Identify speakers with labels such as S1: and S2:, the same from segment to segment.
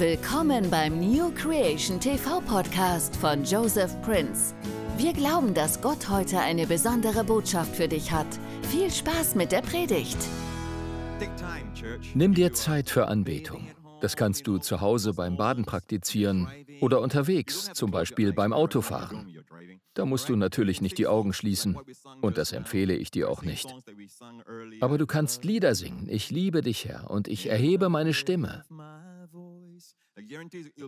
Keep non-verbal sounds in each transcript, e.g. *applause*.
S1: Willkommen beim New Creation TV Podcast von Joseph Prince. Wir glauben, dass Gott heute eine besondere Botschaft für dich hat. Viel Spaß mit der Predigt.
S2: Nimm dir Zeit für Anbetung. Das kannst du zu Hause beim Baden praktizieren oder unterwegs, zum Beispiel beim Autofahren. Da musst du natürlich nicht die Augen schließen und das empfehle ich dir auch nicht. Aber du kannst Lieder singen. Ich liebe dich, Herr, und ich erhebe meine Stimme.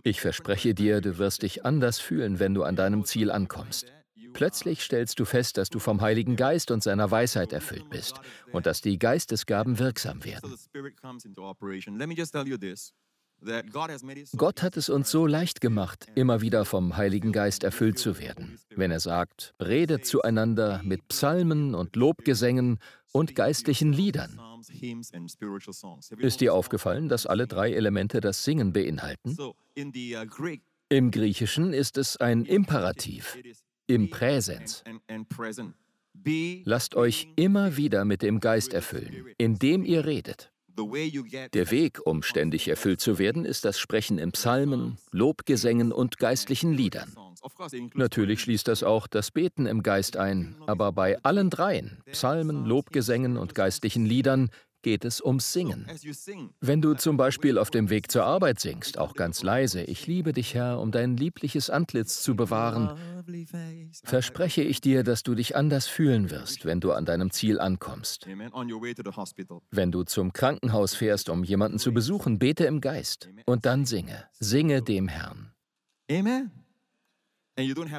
S2: Ich verspreche dir, du wirst dich anders fühlen, wenn du an deinem Ziel ankommst. Plötzlich stellst du fest, dass du vom Heiligen Geist und seiner Weisheit erfüllt bist und dass die Geistesgaben wirksam werden. Gott hat es uns so leicht gemacht, immer wieder vom Heiligen Geist erfüllt zu werden, wenn er sagt, redet zueinander mit Psalmen und Lobgesängen und geistlichen Liedern. Ist dir aufgefallen, dass alle drei Elemente das Singen beinhalten? Im Griechischen ist es ein Imperativ, im Präsens. Lasst euch immer wieder mit dem Geist erfüllen, indem ihr redet. Der Weg, um ständig erfüllt zu werden, ist das Sprechen in Psalmen, Lobgesängen und geistlichen Liedern. Natürlich schließt das auch das Beten im Geist ein, aber bei allen dreien, Psalmen, Lobgesängen und geistlichen Liedern, geht es ums Singen. Wenn du zum Beispiel auf dem Weg zur Arbeit singst, auch ganz leise, ich liebe dich, Herr, um dein liebliches Antlitz zu bewahren, verspreche ich dir, dass du dich anders fühlen wirst, wenn du an deinem Ziel ankommst. Wenn du zum Krankenhaus fährst, um jemanden zu besuchen, bete im Geist und dann singe, singe dem Herrn.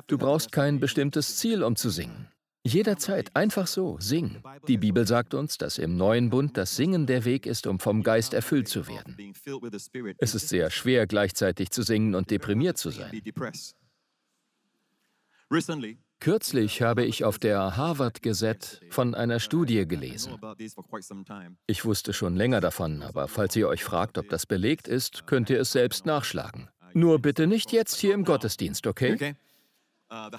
S2: Du brauchst kein bestimmtes Ziel, um zu singen. Jederzeit einfach so, sing. Die Bibel sagt uns, dass im neuen Bund das Singen der Weg ist, um vom Geist erfüllt zu werden. Es ist sehr schwer, gleichzeitig zu singen und deprimiert zu sein. Kürzlich habe ich auf der Harvard Gazette von einer Studie gelesen. Ich wusste schon länger davon, aber falls ihr euch fragt, ob das belegt ist, könnt ihr es selbst nachschlagen. Nur bitte nicht jetzt hier im Gottesdienst, okay? Uh,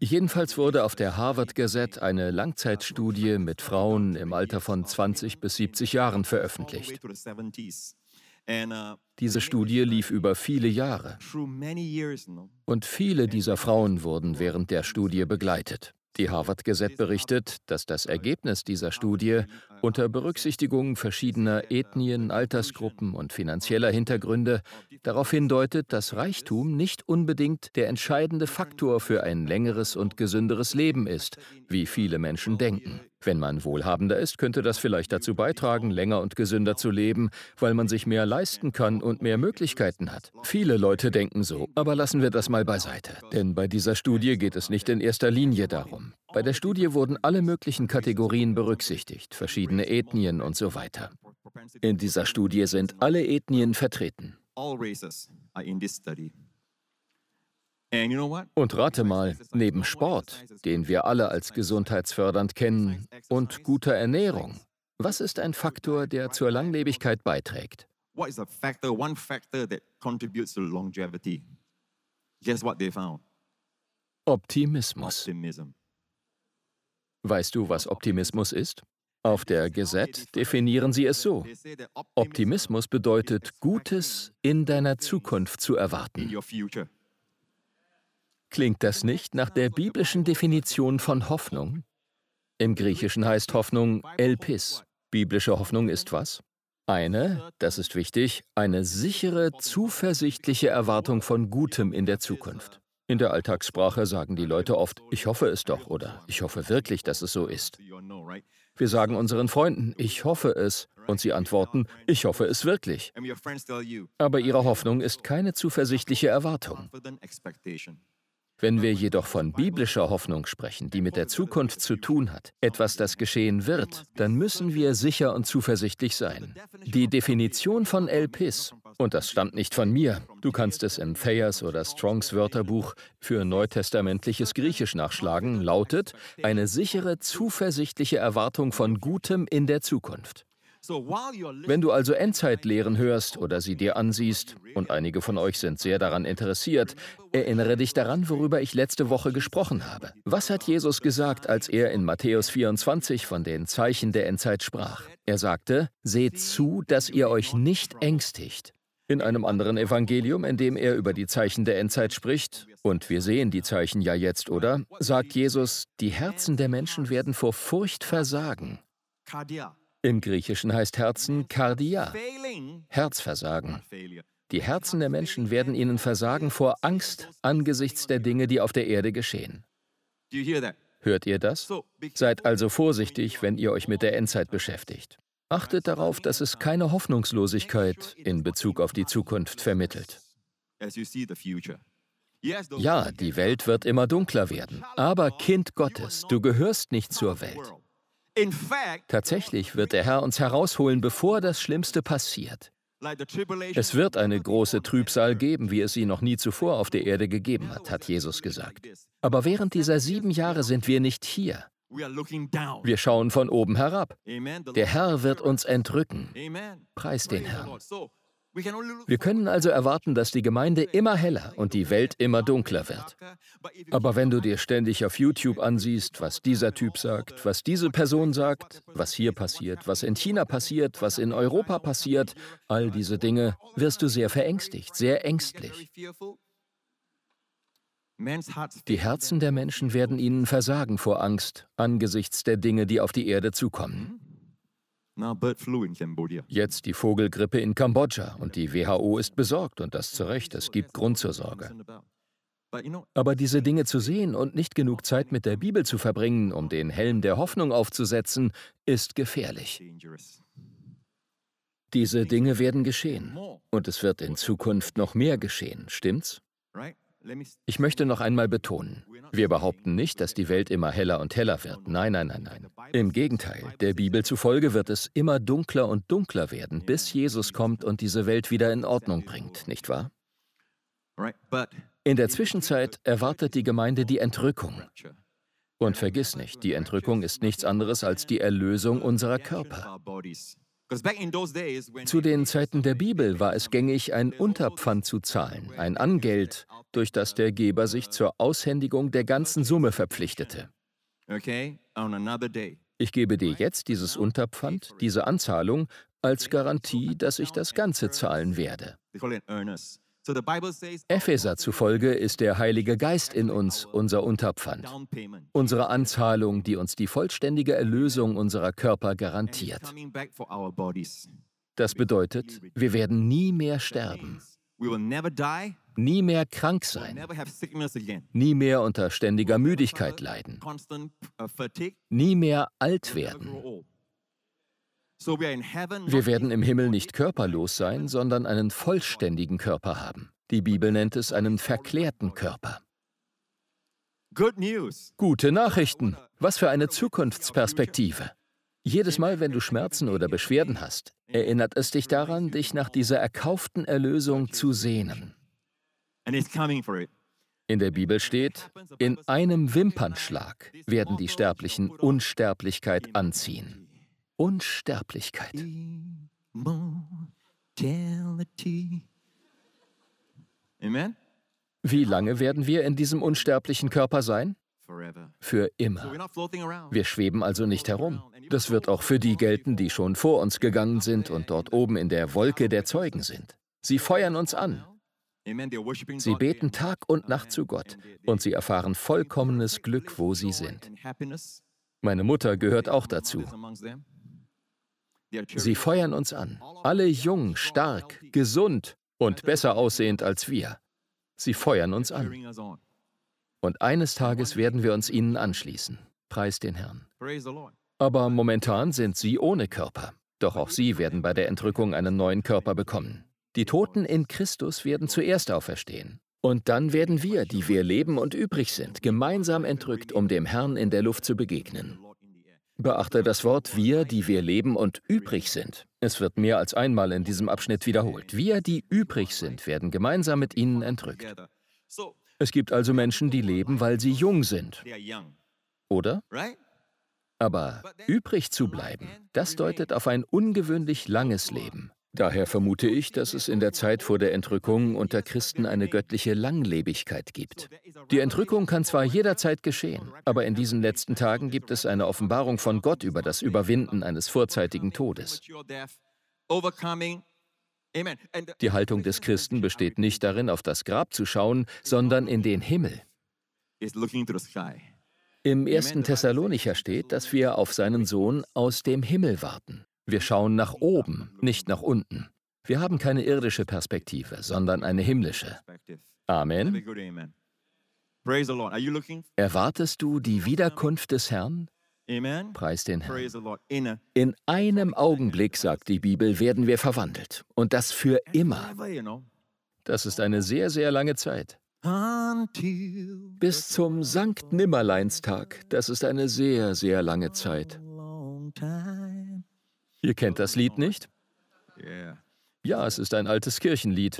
S2: Jedenfalls wurde auf der Harvard Gazette eine Langzeitstudie mit Frauen im Alter von 20 bis 70 Jahren veröffentlicht. Uh, Diese Studie lief über viele Jahre. Und viele dieser Frauen wurden während der Studie begleitet. Die Harvard Gazette berichtet, dass das Ergebnis dieser Studie unter Berücksichtigung verschiedener Ethnien, Altersgruppen und finanzieller Hintergründe darauf hindeutet, dass Reichtum nicht unbedingt der entscheidende Faktor für ein längeres und gesünderes Leben ist, wie viele Menschen denken. Wenn man wohlhabender ist, könnte das vielleicht dazu beitragen, länger und gesünder zu leben, weil man sich mehr leisten kann und mehr Möglichkeiten hat. Viele Leute denken so, aber lassen wir das mal beiseite. Denn bei dieser Studie geht es nicht in erster Linie darum. Bei der Studie wurden alle möglichen Kategorien berücksichtigt, verschiedene Ethnien und so weiter. In dieser Studie sind alle Ethnien vertreten. Und rate mal, neben Sport, den wir alle als gesundheitsfördernd kennen, und guter Ernährung, was ist ein Faktor, der zur Langlebigkeit beiträgt? Optimismus. Weißt du, was Optimismus ist? Auf der Gesetz definieren sie es so. Optimismus bedeutet, Gutes in deiner Zukunft zu erwarten. Klingt das nicht nach der biblischen Definition von Hoffnung? Im Griechischen heißt Hoffnung Elpis. Biblische Hoffnung ist was? Eine, das ist wichtig, eine sichere, zuversichtliche Erwartung von Gutem in der Zukunft. In der Alltagssprache sagen die Leute oft, ich hoffe es doch oder ich hoffe wirklich, dass es so ist. Wir sagen unseren Freunden, ich hoffe es, und sie antworten, ich hoffe es wirklich. Aber ihre Hoffnung ist keine zuversichtliche Erwartung. Wenn wir jedoch von biblischer Hoffnung sprechen, die mit der Zukunft zu tun hat, etwas, das geschehen wird, dann müssen wir sicher und zuversichtlich sein. Die Definition von Elpis, und das stammt nicht von mir, du kannst es im Thayers oder Strongs Wörterbuch für neutestamentliches Griechisch nachschlagen, lautet eine sichere, zuversichtliche Erwartung von Gutem in der Zukunft. Wenn du also Endzeitlehren hörst oder sie dir ansiehst, und einige von euch sind sehr daran interessiert, erinnere dich daran, worüber ich letzte Woche gesprochen habe. Was hat Jesus gesagt, als er in Matthäus 24 von den Zeichen der Endzeit sprach? Er sagte, seht zu, dass ihr euch nicht ängstigt. In einem anderen Evangelium, in dem er über die Zeichen der Endzeit spricht, und wir sehen die Zeichen ja jetzt, oder? sagt Jesus, die Herzen der Menschen werden vor Furcht versagen. Im Griechischen heißt Herzen Kardia, Herzversagen. Die Herzen der Menschen werden ihnen versagen vor Angst angesichts der Dinge, die auf der Erde geschehen. Hört ihr das? Seid also vorsichtig, wenn ihr euch mit der Endzeit beschäftigt. Achtet darauf, dass es keine Hoffnungslosigkeit in Bezug auf die Zukunft vermittelt. Ja, die Welt wird immer dunkler werden, aber Kind Gottes, du gehörst nicht zur Welt. Tatsächlich wird der Herr uns herausholen, bevor das Schlimmste passiert. Es wird eine große Trübsal geben, wie es sie noch nie zuvor auf der Erde gegeben hat, hat Jesus gesagt. Aber während dieser sieben Jahre sind wir nicht hier. Wir schauen von oben herab. Der Herr wird uns entrücken. Preis den Herrn. Wir können also erwarten, dass die Gemeinde immer heller und die Welt immer dunkler wird. Aber wenn du dir ständig auf YouTube ansiehst, was dieser Typ sagt, was diese Person sagt, was hier passiert, was in China passiert, was in Europa passiert, all diese Dinge, wirst du sehr verängstigt, sehr ängstlich. Die Herzen der Menschen werden ihnen versagen vor Angst angesichts der Dinge, die auf die Erde zukommen. Jetzt die Vogelgrippe in Kambodscha und die WHO ist besorgt und das zu Recht, es gibt Grund zur Sorge. Aber diese Dinge zu sehen und nicht genug Zeit mit der Bibel zu verbringen, um den Helm der Hoffnung aufzusetzen, ist gefährlich. Diese Dinge werden geschehen und es wird in Zukunft noch mehr geschehen, stimmt's? Ich möchte noch einmal betonen, wir behaupten nicht, dass die Welt immer heller und heller wird. Nein, nein, nein, nein. Im Gegenteil, der Bibel zufolge wird es immer dunkler und dunkler werden, bis Jesus kommt und diese Welt wieder in Ordnung bringt, nicht wahr? In der Zwischenzeit erwartet die Gemeinde die Entrückung. Und vergiss nicht, die Entrückung ist nichts anderes als die Erlösung unserer Körper. Zu den Zeiten der Bibel war es gängig, ein Unterpfand zu zahlen, ein Angeld, durch das der Geber sich zur Aushändigung der ganzen Summe verpflichtete. Ich gebe dir jetzt dieses Unterpfand, diese Anzahlung, als Garantie, dass ich das Ganze zahlen werde. Epheser zufolge ist der Heilige Geist in uns unser Unterpfand, unsere Anzahlung, die uns die vollständige Erlösung unserer Körper garantiert. Das bedeutet, wir werden nie mehr sterben, nie mehr krank sein, nie mehr unter ständiger Müdigkeit leiden, nie mehr alt werden. Wir werden im Himmel nicht körperlos sein, sondern einen vollständigen Körper haben. Die Bibel nennt es einen verklärten Körper. Gute Nachrichten. Was für eine Zukunftsperspektive. Jedes Mal, wenn du Schmerzen oder Beschwerden hast, erinnert es dich daran, dich nach dieser erkauften Erlösung zu sehnen. In der Bibel steht, in einem Wimpernschlag werden die Sterblichen Unsterblichkeit anziehen. Unsterblichkeit. Amen. Wie lange werden wir in diesem unsterblichen Körper sein? Für immer. Wir schweben also nicht herum. Das wird auch für die gelten, die schon vor uns gegangen sind und dort oben in der Wolke der Zeugen sind. Sie feuern uns an. Sie beten Tag und Nacht zu Gott und sie erfahren vollkommenes Glück, wo sie sind. Meine Mutter gehört auch dazu. Sie feuern uns an, alle jung, stark, gesund und besser aussehend als wir. Sie feuern uns an. Und eines Tages werden wir uns ihnen anschließen. Preis den Herrn. Aber momentan sind sie ohne Körper. Doch auch sie werden bei der Entrückung einen neuen Körper bekommen. Die Toten in Christus werden zuerst auferstehen. Und dann werden wir, die wir leben und übrig sind, gemeinsam entrückt, um dem Herrn in der Luft zu begegnen. Beachte das Wort wir, die wir leben und übrig sind. Es wird mehr als einmal in diesem Abschnitt wiederholt. Wir, die übrig sind, werden gemeinsam mit ihnen entrückt. Es gibt also Menschen, die leben, weil sie jung sind. Oder? Aber übrig zu bleiben, das deutet auf ein ungewöhnlich langes Leben. Daher vermute ich, dass es in der Zeit vor der Entrückung unter Christen eine göttliche Langlebigkeit gibt. Die Entrückung kann zwar jederzeit geschehen, aber in diesen letzten Tagen gibt es eine Offenbarung von Gott über das Überwinden eines vorzeitigen Todes. Die Haltung des Christen besteht nicht darin, auf das Grab zu schauen, sondern in den Himmel. Im ersten Thessalonicher steht, dass wir auf seinen Sohn aus dem Himmel warten. Wir schauen nach oben, nicht nach unten. Wir haben keine irdische Perspektive, sondern eine himmlische. Amen. Erwartest du die Wiederkunft des Herrn? Preis den Herrn. In einem Augenblick, sagt die Bibel, werden wir verwandelt. Und das für immer. Das ist eine sehr, sehr lange Zeit. Bis zum Sankt Nimmerleinstag. Das ist eine sehr, sehr lange Zeit. Ihr kennt das Lied nicht? Ja, es ist ein altes Kirchenlied.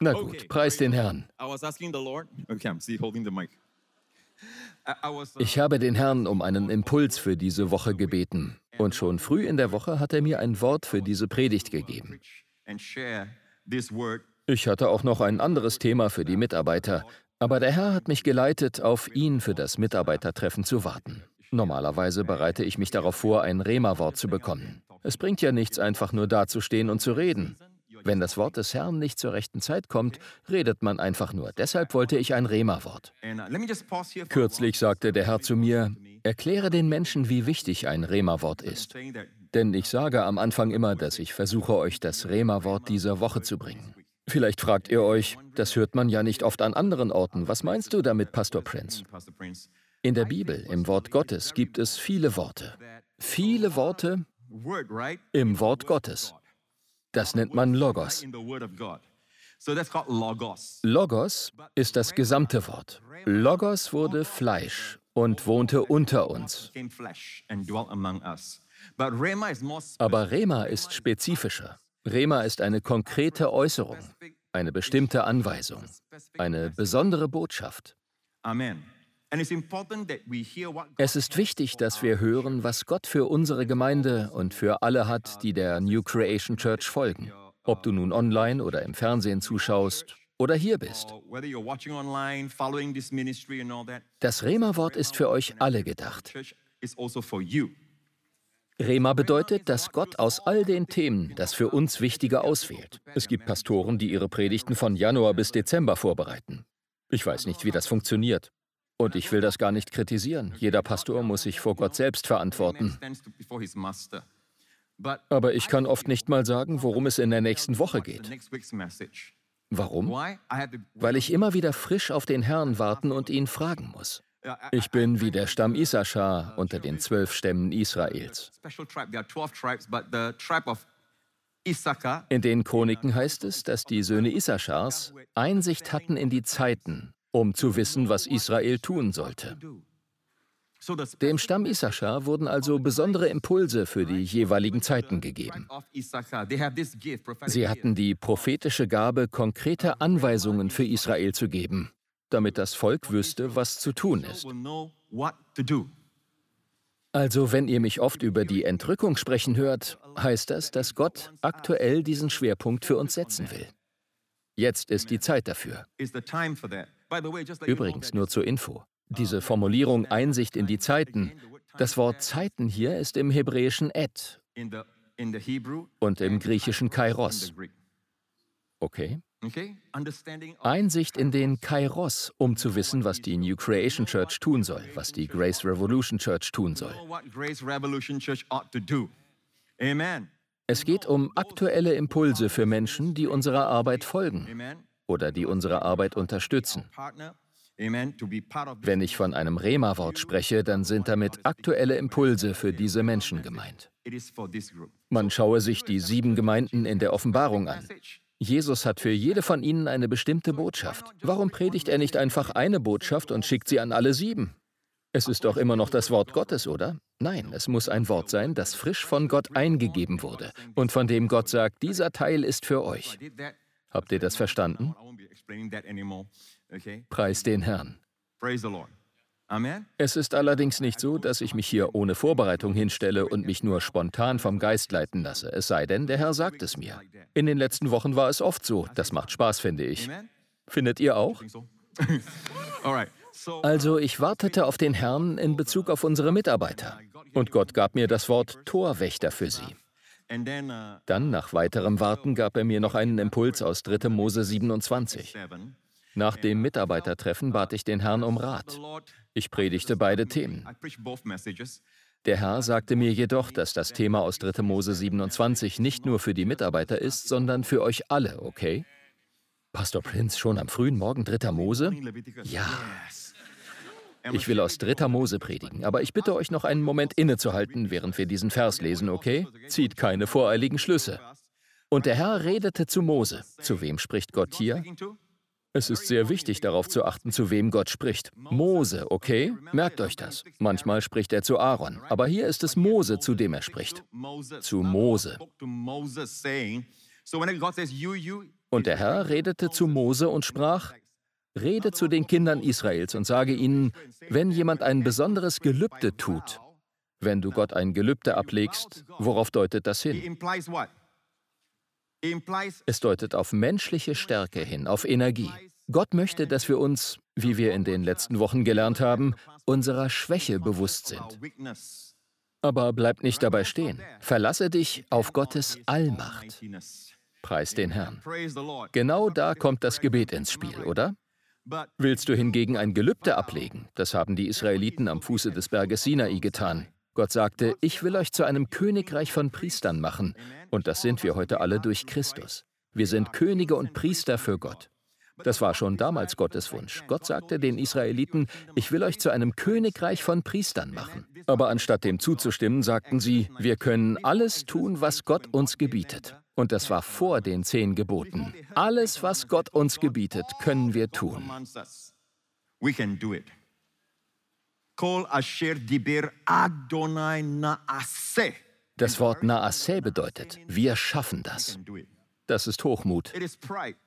S2: Na gut, preis den Herrn. Ich habe den Herrn um einen Impuls für diese Woche gebeten. Und schon früh in der Woche hat er mir ein Wort für diese Predigt gegeben. Ich hatte auch noch ein anderes Thema für die Mitarbeiter, aber der Herr hat mich geleitet, auf ihn für das Mitarbeitertreffen zu warten. Normalerweise bereite ich mich darauf vor, ein Rema-Wort zu bekommen. Es bringt ja nichts, einfach nur dazustehen und zu reden. Wenn das Wort des Herrn nicht zur rechten Zeit kommt, redet man einfach nur. Deshalb wollte ich ein Rema-Wort. Kürzlich sagte der Herr zu mir, erkläre den Menschen, wie wichtig ein Rema-Wort ist. Denn ich sage am Anfang immer, dass ich versuche, euch das Rema-Wort dieser Woche zu bringen. Vielleicht fragt ihr euch, das hört man ja nicht oft an anderen Orten. Was meinst du damit, Pastor Prince? In der Bibel, im Wort Gottes, gibt es viele Worte. Viele Worte im Wort Gottes. Das nennt man Logos. Logos ist das gesamte Wort. Logos wurde Fleisch und wohnte unter uns. Aber Rema ist spezifischer. Rema ist eine konkrete Äußerung, eine bestimmte Anweisung, eine besondere Botschaft. Es ist wichtig, dass wir hören, was Gott für unsere Gemeinde und für alle hat, die der New Creation Church folgen. Ob du nun online oder im Fernsehen zuschaust oder hier bist. Das Rema-Wort ist für euch alle gedacht. Rema bedeutet, dass Gott aus all den Themen das für uns Wichtige auswählt. Es gibt Pastoren, die ihre Predigten von Januar bis Dezember vorbereiten. Ich weiß nicht, wie das funktioniert. Und ich will das gar nicht kritisieren. Jeder Pastor muss sich vor Gott selbst verantworten. Aber ich kann oft nicht mal sagen, worum es in der nächsten Woche geht. Warum? Weil ich immer wieder frisch auf den Herrn warten und ihn fragen muss. Ich bin wie der Stamm Issachar unter den zwölf Stämmen Israels. In den Chroniken heißt es, dass die Söhne Issachars Einsicht hatten in die Zeiten, um zu wissen, was Israel tun sollte. Dem Stamm Issachar wurden also besondere Impulse für die jeweiligen Zeiten gegeben. Sie hatten die prophetische Gabe, konkrete Anweisungen für Israel zu geben damit das Volk wüsste, was zu tun ist. Also wenn ihr mich oft über die Entrückung sprechen hört, heißt das, dass Gott aktuell diesen Schwerpunkt für uns setzen will. Jetzt ist die Zeit dafür. Übrigens nur zur Info. Diese Formulierung Einsicht in die Zeiten, das Wort Zeiten hier ist im hebräischen Et. Und im griechischen Kairos. Okay? Einsicht in den Kairos, um zu wissen, was die New Creation Church tun soll, was die Grace Revolution Church tun soll. Es geht um aktuelle Impulse für Menschen, die unserer Arbeit folgen oder die unsere Arbeit unterstützen. Wenn ich von einem Rema-Wort spreche, dann sind damit aktuelle Impulse für diese Menschen gemeint. Man schaue sich die sieben Gemeinden in der Offenbarung an. Jesus hat für jede von ihnen eine bestimmte Botschaft. Warum predigt er nicht einfach eine Botschaft und schickt sie an alle sieben? Es ist doch immer noch das Wort Gottes, oder? Nein, es muss ein Wort sein, das frisch von Gott eingegeben wurde und von dem Gott sagt, dieser Teil ist für euch. Habt ihr das verstanden? Preis den Herrn. Es ist allerdings nicht so, dass ich mich hier ohne Vorbereitung hinstelle und mich nur spontan vom Geist leiten lasse, es sei denn, der Herr sagt es mir. In den letzten Wochen war es oft so. Das macht Spaß, finde ich. Findet ihr auch? *laughs* Also ich wartete auf den Herrn in Bezug auf unsere Mitarbeiter. Und Gott gab mir das Wort Torwächter für sie. Dann, nach weiterem Warten, gab er mir noch einen Impuls aus 3. Mose 27. Nach dem Mitarbeitertreffen bat ich den Herrn um Rat. Ich predigte beide Themen. Der Herr sagte mir jedoch, dass das Thema aus 3. Mose 27 nicht nur für die Mitarbeiter ist, sondern für euch alle, okay? Pastor Prince, schon am frühen Morgen 3. Mose? Ja. Ich will aus 3. Mose predigen, aber ich bitte euch noch einen Moment innezuhalten, während wir diesen Vers lesen, okay? Zieht keine voreiligen Schlüsse. Und der Herr redete zu Mose. Zu wem spricht Gott hier? Es ist sehr wichtig, darauf zu achten, zu wem Gott spricht. Mose, okay? Merkt euch das. Manchmal spricht er zu Aaron, aber hier ist es Mose, zu dem er spricht. Zu Mose. Und der Herr redete zu Mose und sprach, Rede zu den Kindern Israels und sage ihnen, wenn jemand ein besonderes Gelübde tut, wenn du Gott ein Gelübde ablegst, worauf deutet das hin? Es deutet auf menschliche Stärke hin, auf Energie. Gott möchte, dass wir uns, wie wir in den letzten Wochen gelernt haben, unserer Schwäche bewusst sind. Aber bleib nicht dabei stehen. Verlasse dich auf Gottes Allmacht. Preis den Herrn. Genau da kommt das Gebet ins Spiel, oder? Willst du hingegen ein Gelübde ablegen? Das haben die Israeliten am Fuße des Berges Sinai getan. Gott sagte, ich will euch zu einem Königreich von Priestern machen. Und das sind wir heute alle durch Christus. Wir sind Könige und Priester für Gott. Das war schon damals Gottes Wunsch. Gott sagte den Israeliten, ich will euch zu einem Königreich von Priestern machen. Aber anstatt dem zuzustimmen, sagten sie, wir können alles tun, was Gott uns gebietet. Und das war vor den zehn Geboten. Alles, was Gott uns gebietet, können wir tun. Das Wort Naaseh bedeutet, wir schaffen das. Das ist Hochmut.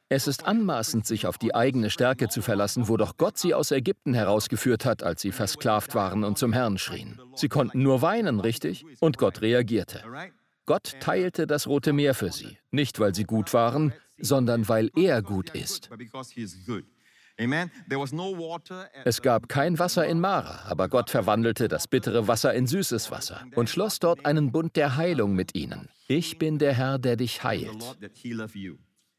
S2: Es ist anmaßend, sich auf die eigene Stärke zu verlassen, wo doch Gott sie aus Ägypten herausgeführt hat, als sie versklavt waren und zum Herrn schrien. Sie konnten nur weinen, richtig? Und Gott reagierte. Gott teilte das Rote Meer für sie, nicht weil sie gut waren, sondern weil er gut ist. Es gab kein Wasser in Mara, aber Gott verwandelte das bittere Wasser in süßes Wasser und schloss dort einen Bund der Heilung mit ihnen. Ich bin der Herr, der dich heilt.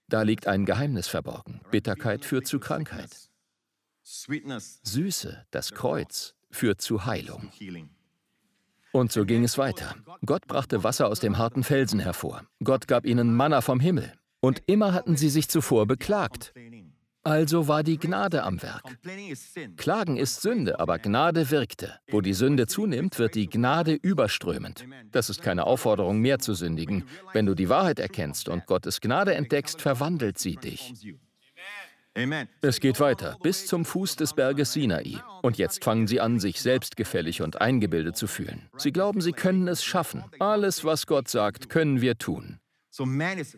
S2: Da liegt ein Geheimnis verborgen. Bitterkeit führt zu Krankheit. Süße, das Kreuz, führt zu Heilung. Und so ging es weiter. Gott brachte Wasser aus dem harten Felsen hervor. Gott gab ihnen Manna vom Himmel. Und immer hatten sie sich zuvor beklagt. Also war die Gnade am Werk. Klagen ist Sünde, aber Gnade wirkte. Wo die Sünde zunimmt, wird die Gnade überströmend. Das ist keine Aufforderung, mehr zu sündigen. Wenn du die Wahrheit erkennst und Gottes Gnade entdeckst, verwandelt sie dich. Es geht weiter, bis zum Fuß des Berges Sinai. Und jetzt fangen sie an, sich selbstgefällig und eingebildet zu fühlen. Sie glauben, sie können es schaffen. Alles, was Gott sagt, können wir tun.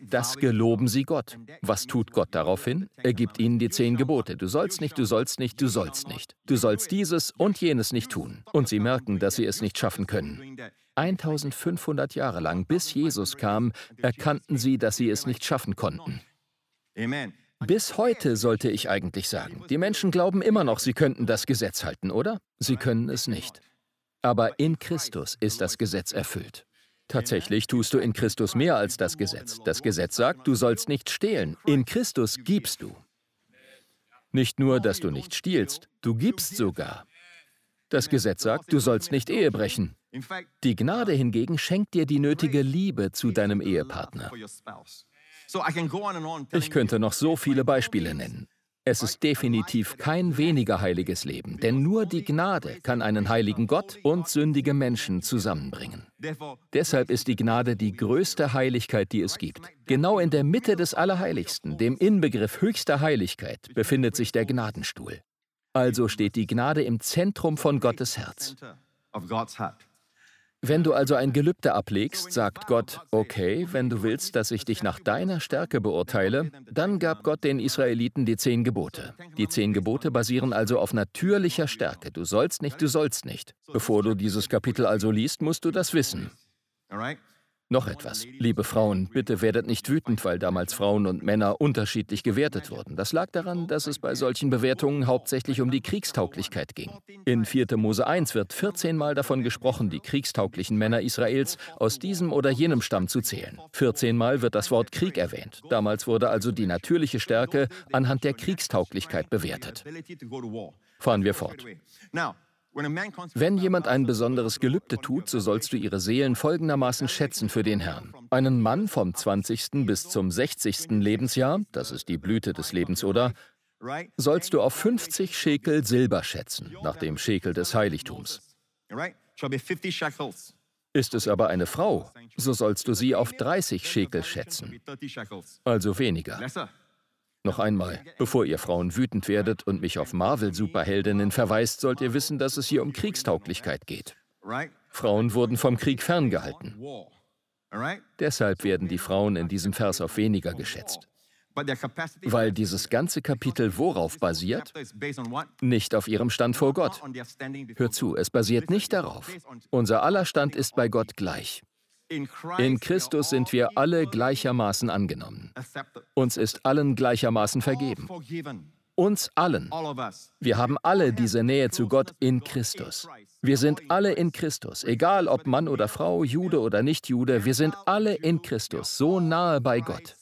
S2: Das geloben sie Gott. Was tut Gott daraufhin? Er gibt ihnen die zehn Gebote. Du sollst nicht, du sollst nicht, du sollst nicht. Du sollst dieses und jenes nicht tun. Und sie merken, dass sie es nicht schaffen können. 1500 Jahre lang, bis Jesus kam, erkannten sie, dass sie es nicht schaffen konnten. Bis heute sollte ich eigentlich sagen, die Menschen glauben immer noch, sie könnten das Gesetz halten, oder? Sie können es nicht. Aber in Christus ist das Gesetz erfüllt. Tatsächlich tust du in Christus mehr als das Gesetz. Das Gesetz sagt, du sollst nicht stehlen. In Christus gibst du. Nicht nur, dass du nicht stiehlst, du gibst sogar. Das Gesetz sagt, du sollst nicht Ehe brechen. Die Gnade hingegen schenkt dir die nötige Liebe zu deinem Ehepartner. Ich könnte noch so viele Beispiele nennen. Es ist definitiv kein weniger heiliges Leben, denn nur die Gnade kann einen heiligen Gott und sündige Menschen zusammenbringen. Deshalb ist die Gnade die größte Heiligkeit, die es gibt. Genau in der Mitte des Allerheiligsten, dem Inbegriff höchster Heiligkeit, befindet sich der Gnadenstuhl. Also steht die Gnade im Zentrum von Gottes Herz. Wenn du also ein Gelübde ablegst, sagt Gott, okay, wenn du willst, dass ich dich nach deiner Stärke beurteile, dann gab Gott den Israeliten die zehn Gebote. Die zehn Gebote basieren also auf natürlicher Stärke. Du sollst nicht, du sollst nicht. Bevor du dieses Kapitel also liest, musst du das wissen. Noch etwas. Liebe Frauen, bitte werdet nicht wütend, weil damals Frauen und Männer unterschiedlich gewertet wurden. Das lag daran, dass es bei solchen Bewertungen hauptsächlich um die Kriegstauglichkeit ging. In 4. Mose 1 wird 14 Mal davon gesprochen, die kriegstauglichen Männer Israels aus diesem oder jenem Stamm zu zählen. 14 Mal wird das Wort Krieg erwähnt. Damals wurde also die natürliche Stärke anhand der Kriegstauglichkeit bewertet. Fahren wir fort. Wenn jemand ein besonderes Gelübde tut, so sollst du ihre Seelen folgendermaßen schätzen für den Herrn. Einen Mann vom 20. bis zum 60. Lebensjahr, das ist die Blüte des Lebens, oder? Sollst du auf 50 Schekel Silber schätzen, nach dem Schekel des Heiligtums. Ist es aber eine Frau, so sollst du sie auf 30 Schekel schätzen, also weniger. Noch einmal, bevor ihr Frauen wütend werdet und mich auf Marvel-Superheldinnen verweist, sollt ihr wissen, dass es hier um Kriegstauglichkeit geht. Frauen wurden vom Krieg ferngehalten. Deshalb werden die Frauen in diesem Vers auf weniger geschätzt. Weil dieses ganze Kapitel worauf basiert? Nicht auf ihrem Stand vor Gott. Hör zu, es basiert nicht darauf. Unser aller Stand ist bei Gott gleich. In Christus sind wir alle gleichermaßen angenommen. Uns ist allen gleichermaßen vergeben. Uns allen. Wir haben alle diese Nähe zu Gott in Christus. Wir sind alle in Christus, egal ob Mann oder Frau, Jude oder Nicht-Jude, wir sind alle in Christus, so nahe bei Gott.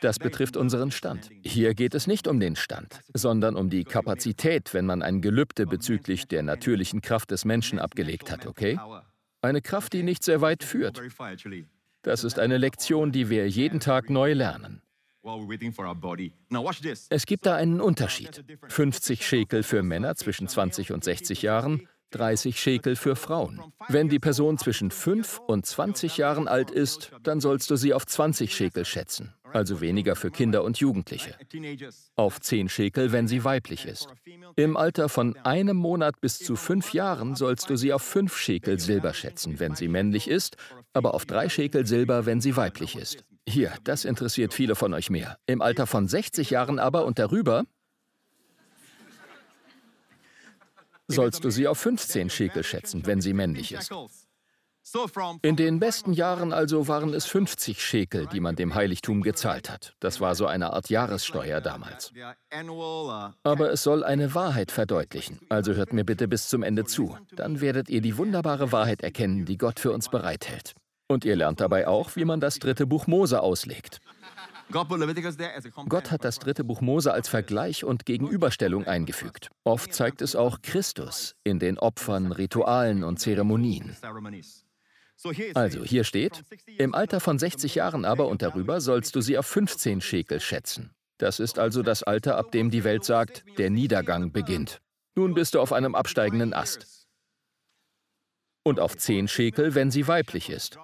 S2: Das betrifft unseren Stand. Hier geht es nicht um den Stand, sondern um die Kapazität, wenn man ein Gelübde bezüglich der natürlichen Kraft des Menschen abgelegt hat, okay? Eine Kraft, die nicht sehr weit führt. Das ist eine Lektion, die wir jeden Tag neu lernen. Es gibt da einen Unterschied. 50 Schekel für Männer zwischen 20 und 60 Jahren, 30 Schekel für Frauen. Wenn die Person zwischen 5 und 20 Jahren alt ist, dann sollst du sie auf 20 Schekel schätzen also weniger für Kinder und Jugendliche. Auf 10 Schekel, wenn sie weiblich ist. Im Alter von einem Monat bis zu fünf Jahren sollst du sie auf 5 Schekel Silber schätzen, wenn sie männlich ist, aber auf 3 Schekel Silber, wenn sie weiblich ist. Hier, das interessiert viele von euch mehr. Im Alter von 60 Jahren aber und darüber sollst du sie auf 15 Schekel schätzen, wenn sie männlich ist. In den besten Jahren also waren es 50 Schekel, die man dem Heiligtum gezahlt hat. Das war so eine Art Jahressteuer damals. Aber es soll eine Wahrheit verdeutlichen. Also hört mir bitte bis zum Ende zu. Dann werdet ihr die wunderbare Wahrheit erkennen, die Gott für uns bereithält. Und ihr lernt dabei auch, wie man das dritte Buch Mose auslegt. Gott hat das dritte Buch Mose als Vergleich und Gegenüberstellung eingefügt. Oft zeigt es auch Christus in den Opfern, Ritualen und Zeremonien. Also hier steht, im Alter von 60 Jahren aber und darüber sollst du sie auf 15 Schekel schätzen. Das ist also das Alter, ab dem die Welt sagt, der Niedergang beginnt. Nun bist du auf einem absteigenden Ast. Und auf 10 Schekel, wenn sie weiblich ist.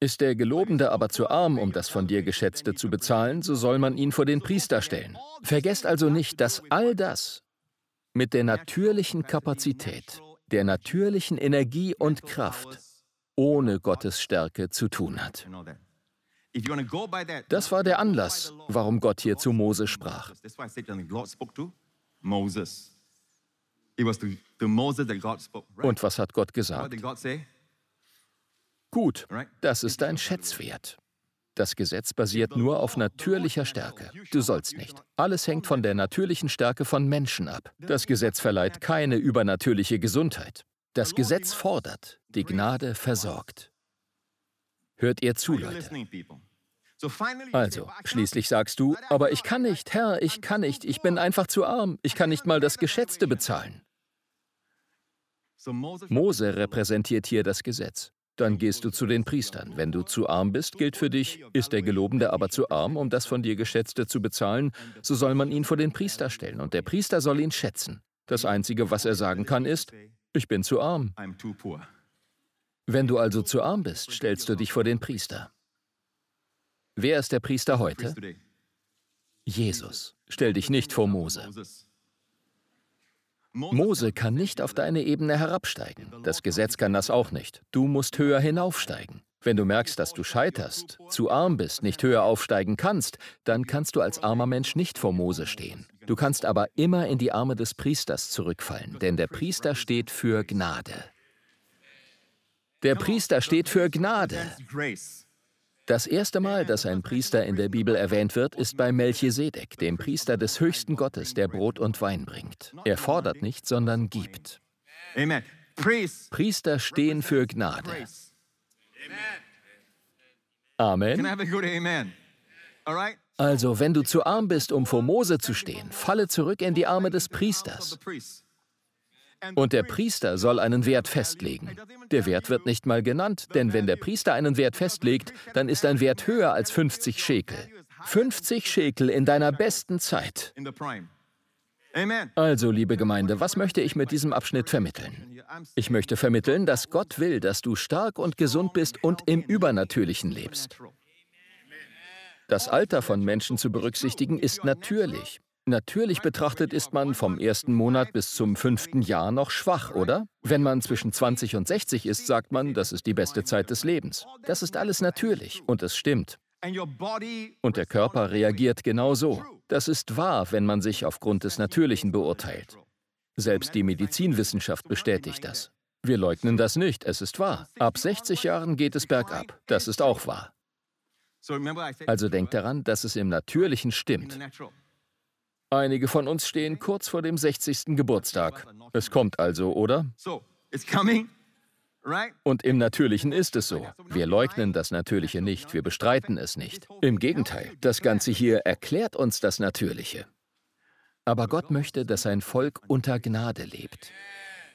S2: Ist der Gelobende aber zu arm, um das von dir Geschätzte zu bezahlen, so soll man ihn vor den Priester stellen. Vergesst also nicht, dass all das mit der natürlichen Kapazität, der natürlichen Energie und Kraft ohne Gottes Stärke zu tun hat. Das war der Anlass, warum Gott hier zu Mose sprach. Und was hat Gott gesagt? Gut, das ist dein Schätzwert. Das Gesetz basiert nur auf natürlicher Stärke. Du sollst nicht. Alles hängt von der natürlichen Stärke von Menschen ab. Das Gesetz verleiht keine übernatürliche Gesundheit. Das Gesetz fordert, die Gnade versorgt. Hört ihr zu, Leute. Also, schließlich sagst du, aber ich kann nicht, Herr, ich kann nicht, ich bin einfach zu arm, ich kann nicht mal das Geschätzte bezahlen. Mose repräsentiert hier das Gesetz. Dann gehst du zu den Priestern. Wenn du zu arm bist, gilt für dich, ist der Gelobende aber zu arm, um das von dir Geschätzte zu bezahlen, so soll man ihn vor den Priester stellen und der Priester soll ihn schätzen. Das Einzige, was er sagen kann, ist, ich bin zu arm. Wenn du also zu arm bist, stellst du dich vor den Priester. Wer ist der Priester heute? Jesus. Stell dich nicht vor Mose. Mose kann nicht auf deine Ebene herabsteigen. Das Gesetz kann das auch nicht. Du musst höher hinaufsteigen. Wenn du merkst, dass du scheiterst, zu arm bist, nicht höher aufsteigen kannst, dann kannst du als armer Mensch nicht vor Mose stehen. Du kannst aber immer in die Arme des Priesters zurückfallen, denn der Priester steht für Gnade. Der Priester steht für Gnade. Das erste Mal, dass ein Priester in der Bibel erwähnt wird, ist bei Melchisedek, dem Priester des höchsten Gottes, der Brot und Wein bringt. Er fordert nicht, sondern gibt. Priester stehen für Gnade. Amen. Also, wenn du zu arm bist, um vor Mose zu stehen, falle zurück in die Arme des Priesters. Und der Priester soll einen Wert festlegen. Der Wert wird nicht mal genannt, denn wenn der Priester einen Wert festlegt, dann ist ein Wert höher als 50 Schekel. 50 Schekel in deiner besten Zeit. Also, liebe Gemeinde, was möchte ich mit diesem Abschnitt vermitteln? Ich möchte vermitteln, dass Gott will, dass du stark und gesund bist und im Übernatürlichen lebst. Das Alter von Menschen zu berücksichtigen ist natürlich. Natürlich betrachtet ist man vom ersten Monat bis zum fünften Jahr noch schwach, oder? Wenn man zwischen 20 und 60 ist, sagt man, das ist die beste Zeit des Lebens. Das ist alles natürlich und es stimmt. Und der Körper reagiert genauso. Das ist wahr, wenn man sich aufgrund des Natürlichen beurteilt. Selbst die Medizinwissenschaft bestätigt das. Wir leugnen das nicht, es ist wahr. Ab 60 Jahren geht es bergab. Das ist auch wahr. Also denkt daran, dass es im Natürlichen stimmt. Einige von uns stehen kurz vor dem 60. Geburtstag. Es kommt also, oder? Und im Natürlichen ist es so. Wir leugnen das Natürliche nicht, wir bestreiten es nicht. Im Gegenteil, das Ganze hier erklärt uns das Natürliche. Aber Gott möchte, dass sein Volk unter Gnade lebt.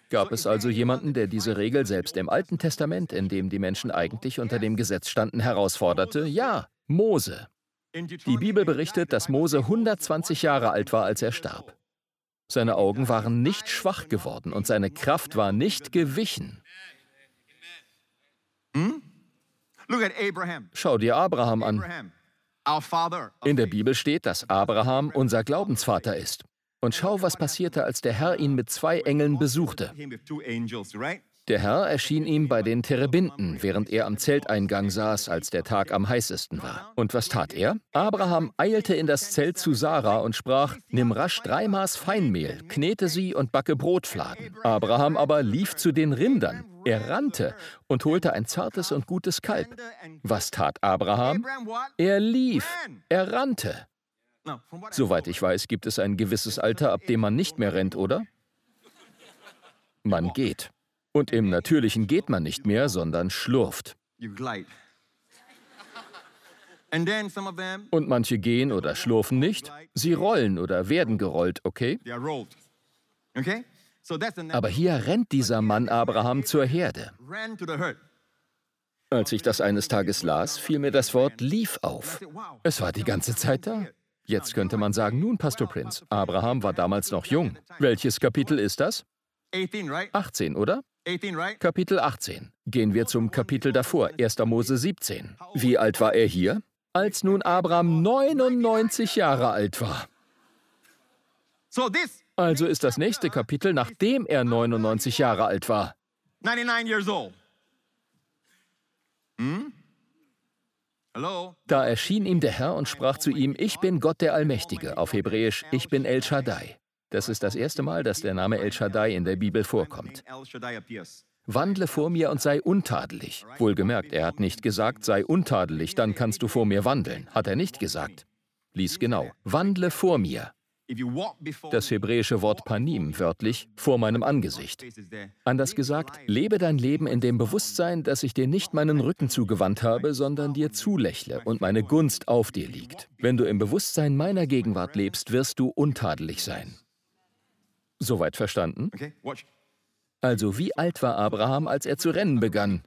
S2: Gab es also jemanden, der diese Regel selbst im Alten Testament, in dem die Menschen eigentlich unter dem Gesetz standen, herausforderte? Ja, Mose. Die Bibel berichtet, dass Mose 120 Jahre alt war, als er starb. Seine Augen waren nicht schwach geworden und seine Kraft war nicht gewichen. Hm? Schau dir Abraham an. In der Bibel steht, dass Abraham unser Glaubensvater ist. Und schau, was passierte, als der Herr ihn mit zwei Engeln besuchte. Der Herr erschien ihm bei den Terebinden, während er am Zelteingang saß, als der Tag am heißesten war. Und was tat er? Abraham eilte in das Zelt zu Sarah und sprach: Nimm rasch drei Maß Feinmehl, knete sie und backe Brotfladen. Abraham aber lief zu den Rindern. Er rannte und holte ein zartes und gutes Kalb. Was tat Abraham? Er lief. Er rannte. Soweit ich weiß, gibt es ein gewisses Alter, ab dem man nicht mehr rennt, oder? Man geht. Und im Natürlichen geht man nicht mehr, sondern schlurft. Und manche gehen oder schlurfen nicht, sie rollen oder werden gerollt, okay? Aber hier rennt dieser Mann Abraham zur Herde. Als ich das eines Tages las, fiel mir das Wort lief auf. Es war die ganze Zeit da. Jetzt könnte man sagen, nun, Pastor Prince, Abraham war damals noch jung. Welches Kapitel ist das? 18, oder? Kapitel 18. Gehen wir zum Kapitel davor, 1. Mose 17. Wie alt war er hier? Als nun Abraham 99 Jahre alt war. Also ist das nächste Kapitel, nachdem er 99 Jahre alt war. Hm? Da erschien ihm der Herr und sprach zu ihm, ich bin Gott der Allmächtige, auf Hebräisch, ich bin El Shaddai. Das ist das erste Mal, dass der Name El Shaddai in der Bibel vorkommt. Wandle vor mir und sei untadelig. Wohlgemerkt, er hat nicht gesagt, sei untadelig, dann kannst du vor mir wandeln. Hat er nicht gesagt. Lies genau. Wandle vor mir. Das hebräische Wort Panim, wörtlich vor meinem Angesicht. Anders gesagt, lebe dein Leben in dem Bewusstsein, dass ich dir nicht meinen Rücken zugewandt habe, sondern dir zulächle und meine Gunst auf dir liegt. Wenn du im Bewusstsein meiner Gegenwart lebst, wirst du untadelig sein. Soweit verstanden? Also, wie alt war Abraham, als er zu rennen begann?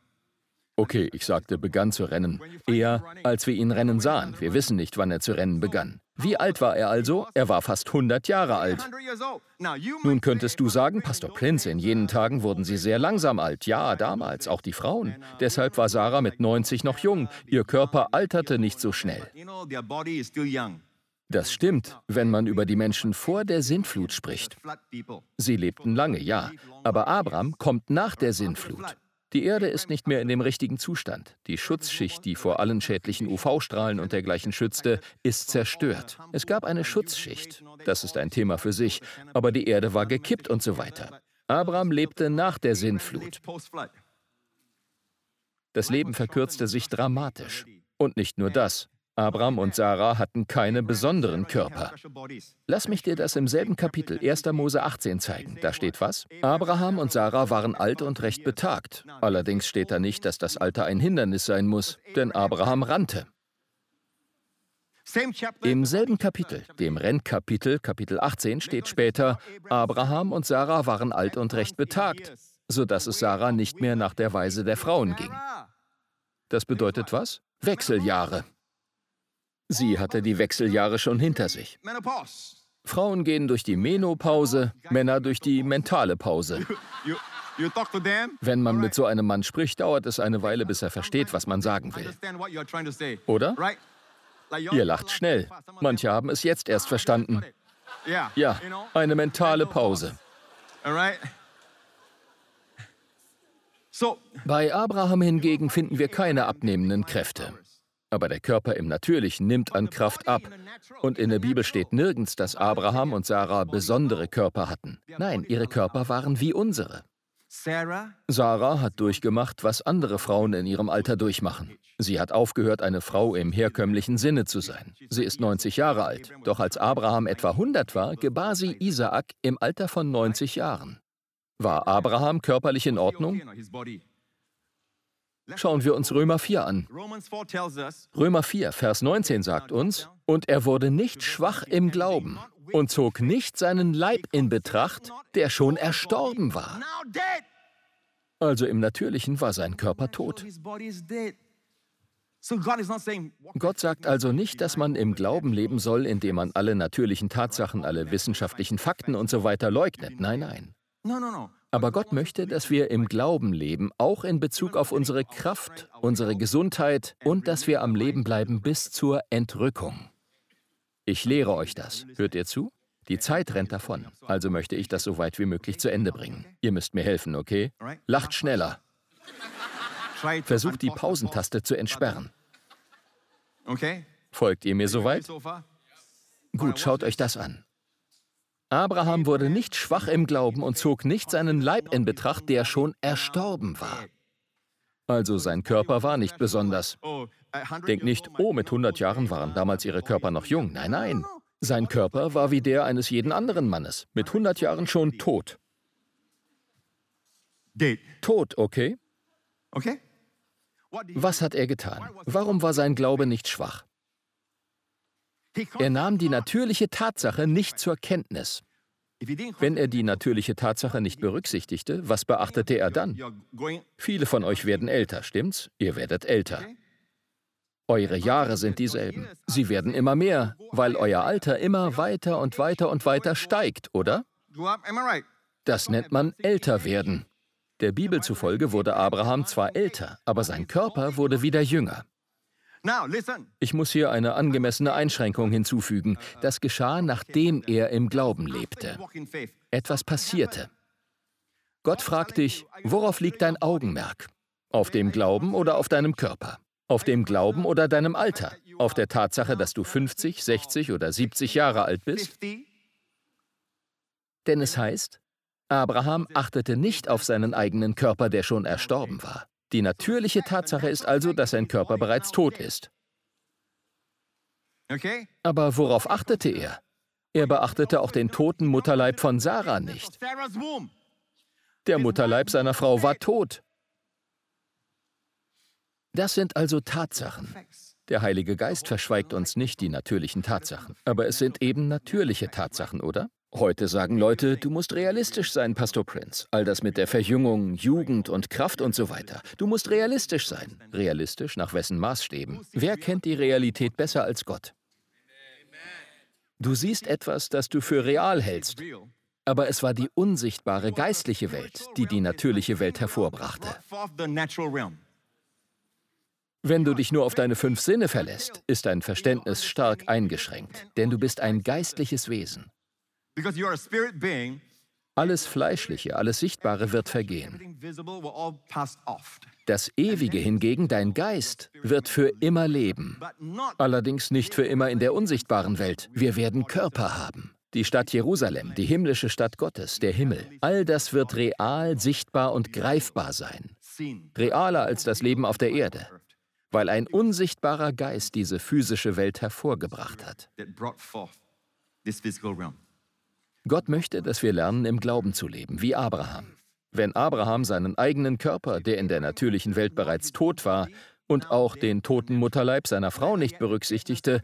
S2: Okay, ich sagte, begann zu rennen. Eher, als wir ihn rennen sahen. Wir wissen nicht, wann er zu rennen begann. Wie alt war er also? Er war fast 100 Jahre alt. Nun könntest du sagen, Pastor Prince, in jenen Tagen wurden sie sehr langsam alt. Ja, damals, auch die Frauen. Deshalb war Sarah mit 90 noch jung. Ihr Körper alterte nicht so schnell. Das stimmt, wenn man über die Menschen vor der Sintflut spricht. Sie lebten lange, ja, aber Abraham kommt nach der Sintflut. Die Erde ist nicht mehr in dem richtigen Zustand. Die Schutzschicht, die vor allen schädlichen UV-Strahlen und dergleichen schützte, ist zerstört. Es gab eine Schutzschicht. Das ist ein Thema für sich. Aber die Erde war gekippt und so weiter. Abraham lebte nach der Sintflut. Das Leben verkürzte sich dramatisch. Und nicht nur das. Abraham und Sarah hatten keine besonderen Körper. Lass mich dir das im selben Kapitel 1. Mose 18 zeigen. Da steht was? Abraham und Sarah waren alt und recht betagt. Allerdings steht da nicht, dass das Alter ein Hindernis sein muss, denn Abraham rannte. Im selben Kapitel, dem Rennkapitel, Kapitel 18, steht später, Abraham und Sarah waren alt und recht betagt, sodass es Sarah nicht mehr nach der Weise der Frauen ging. Das bedeutet was? Wechseljahre. Sie hatte die Wechseljahre schon hinter sich. Frauen gehen durch die Menopause, Männer durch die mentale Pause. Wenn man mit so einem Mann spricht, dauert es eine Weile, bis er versteht, was man sagen will. Oder? Ihr lacht schnell. Manche haben es jetzt erst verstanden. Ja, eine mentale Pause. Bei Abraham hingegen finden wir keine abnehmenden Kräfte. Aber der Körper im Natürlichen nimmt an Kraft ab. Und in der Bibel steht nirgends, dass Abraham und Sarah besondere Körper hatten. Nein, ihre Körper waren wie unsere. Sarah hat durchgemacht, was andere Frauen in ihrem Alter durchmachen. Sie hat aufgehört, eine Frau im herkömmlichen Sinne zu sein. Sie ist 90 Jahre alt. Doch als Abraham etwa 100 war, gebar sie Isaak im Alter von 90 Jahren. War Abraham körperlich in Ordnung? Schauen wir uns Römer 4 an. Römer 4, Vers 19 sagt uns, und er wurde nicht schwach im Glauben und zog nicht seinen Leib in Betracht, der schon erstorben war. Also im Natürlichen war sein Körper tot. Gott sagt also nicht, dass man im Glauben leben soll, indem man alle natürlichen Tatsachen, alle wissenschaftlichen Fakten und so weiter leugnet. Nein, nein. Aber Gott möchte, dass wir im Glauben leben, auch in Bezug auf unsere Kraft, unsere Gesundheit und dass wir am Leben bleiben bis zur Entrückung. Ich lehre euch das. Hört ihr zu? Die Zeit rennt davon, also möchte ich das so weit wie möglich zu Ende bringen. Ihr müsst mir helfen, okay? Lacht schneller. Versucht die Pausentaste zu entsperren. Folgt ihr mir soweit? Gut, schaut euch das an. Abraham wurde nicht schwach im Glauben und zog nicht seinen Leib in Betracht, der schon erstorben war. Also sein Körper war nicht besonders. Denkt nicht, oh, mit 100 Jahren waren damals ihre Körper noch jung. Nein, nein. Sein Körper war wie der eines jeden anderen Mannes, mit 100 Jahren schon tot. Tot, okay? Okay. Was hat er getan? Warum war sein Glaube nicht schwach? Er nahm die natürliche Tatsache nicht zur Kenntnis. Wenn er die natürliche Tatsache nicht berücksichtigte, was beachtete er dann? Viele von euch werden älter, stimmt's? Ihr werdet älter. Eure Jahre sind dieselben. Sie werden immer mehr, weil euer Alter immer weiter und weiter und weiter steigt, oder? Das nennt man älter werden. Der Bibel zufolge wurde Abraham zwar älter, aber sein Körper wurde wieder jünger. Ich muss hier eine angemessene Einschränkung hinzufügen. Das geschah, nachdem er im Glauben lebte. Etwas passierte. Gott fragt dich, worauf liegt dein Augenmerk? Auf dem Glauben oder auf deinem Körper? Auf dem Glauben oder deinem Alter? Auf der Tatsache, dass du 50, 60 oder 70 Jahre alt bist? Denn es heißt, Abraham achtete nicht auf seinen eigenen Körper, der schon erstorben war. Die natürliche Tatsache ist also, dass sein Körper bereits tot ist. Aber worauf achtete er? Er beachtete auch den toten Mutterleib von Sarah nicht. Der Mutterleib seiner Frau war tot. Das sind also Tatsachen. Der Heilige Geist verschweigt uns nicht die natürlichen Tatsachen, aber es sind eben natürliche Tatsachen, oder? Heute sagen Leute, du musst realistisch sein, Pastor Prince. All das mit der Verjüngung, Jugend und Kraft und so weiter. Du musst realistisch sein. Realistisch nach wessen Maßstäben? Wer kennt die Realität besser als Gott? Du siehst etwas, das du für real hältst. Aber es war die unsichtbare geistliche Welt, die die natürliche Welt hervorbrachte. Wenn du dich nur auf deine fünf Sinne verlässt, ist dein Verständnis stark eingeschränkt, denn du bist ein geistliches Wesen. Alles Fleischliche, alles Sichtbare wird vergehen. Das Ewige hingegen, dein Geist, wird für immer leben. Allerdings nicht für immer in der unsichtbaren Welt. Wir werden Körper haben. Die Stadt Jerusalem, die himmlische Stadt Gottes, der Himmel, all das wird real, sichtbar und greifbar sein. realer als das Leben auf der Erde, weil ein unsichtbarer Geist diese physische Welt hervorgebracht hat. Gott möchte, dass wir lernen, im Glauben zu leben, wie Abraham. Wenn Abraham seinen eigenen Körper, der in der natürlichen Welt bereits tot war, und auch den toten Mutterleib seiner Frau nicht berücksichtigte,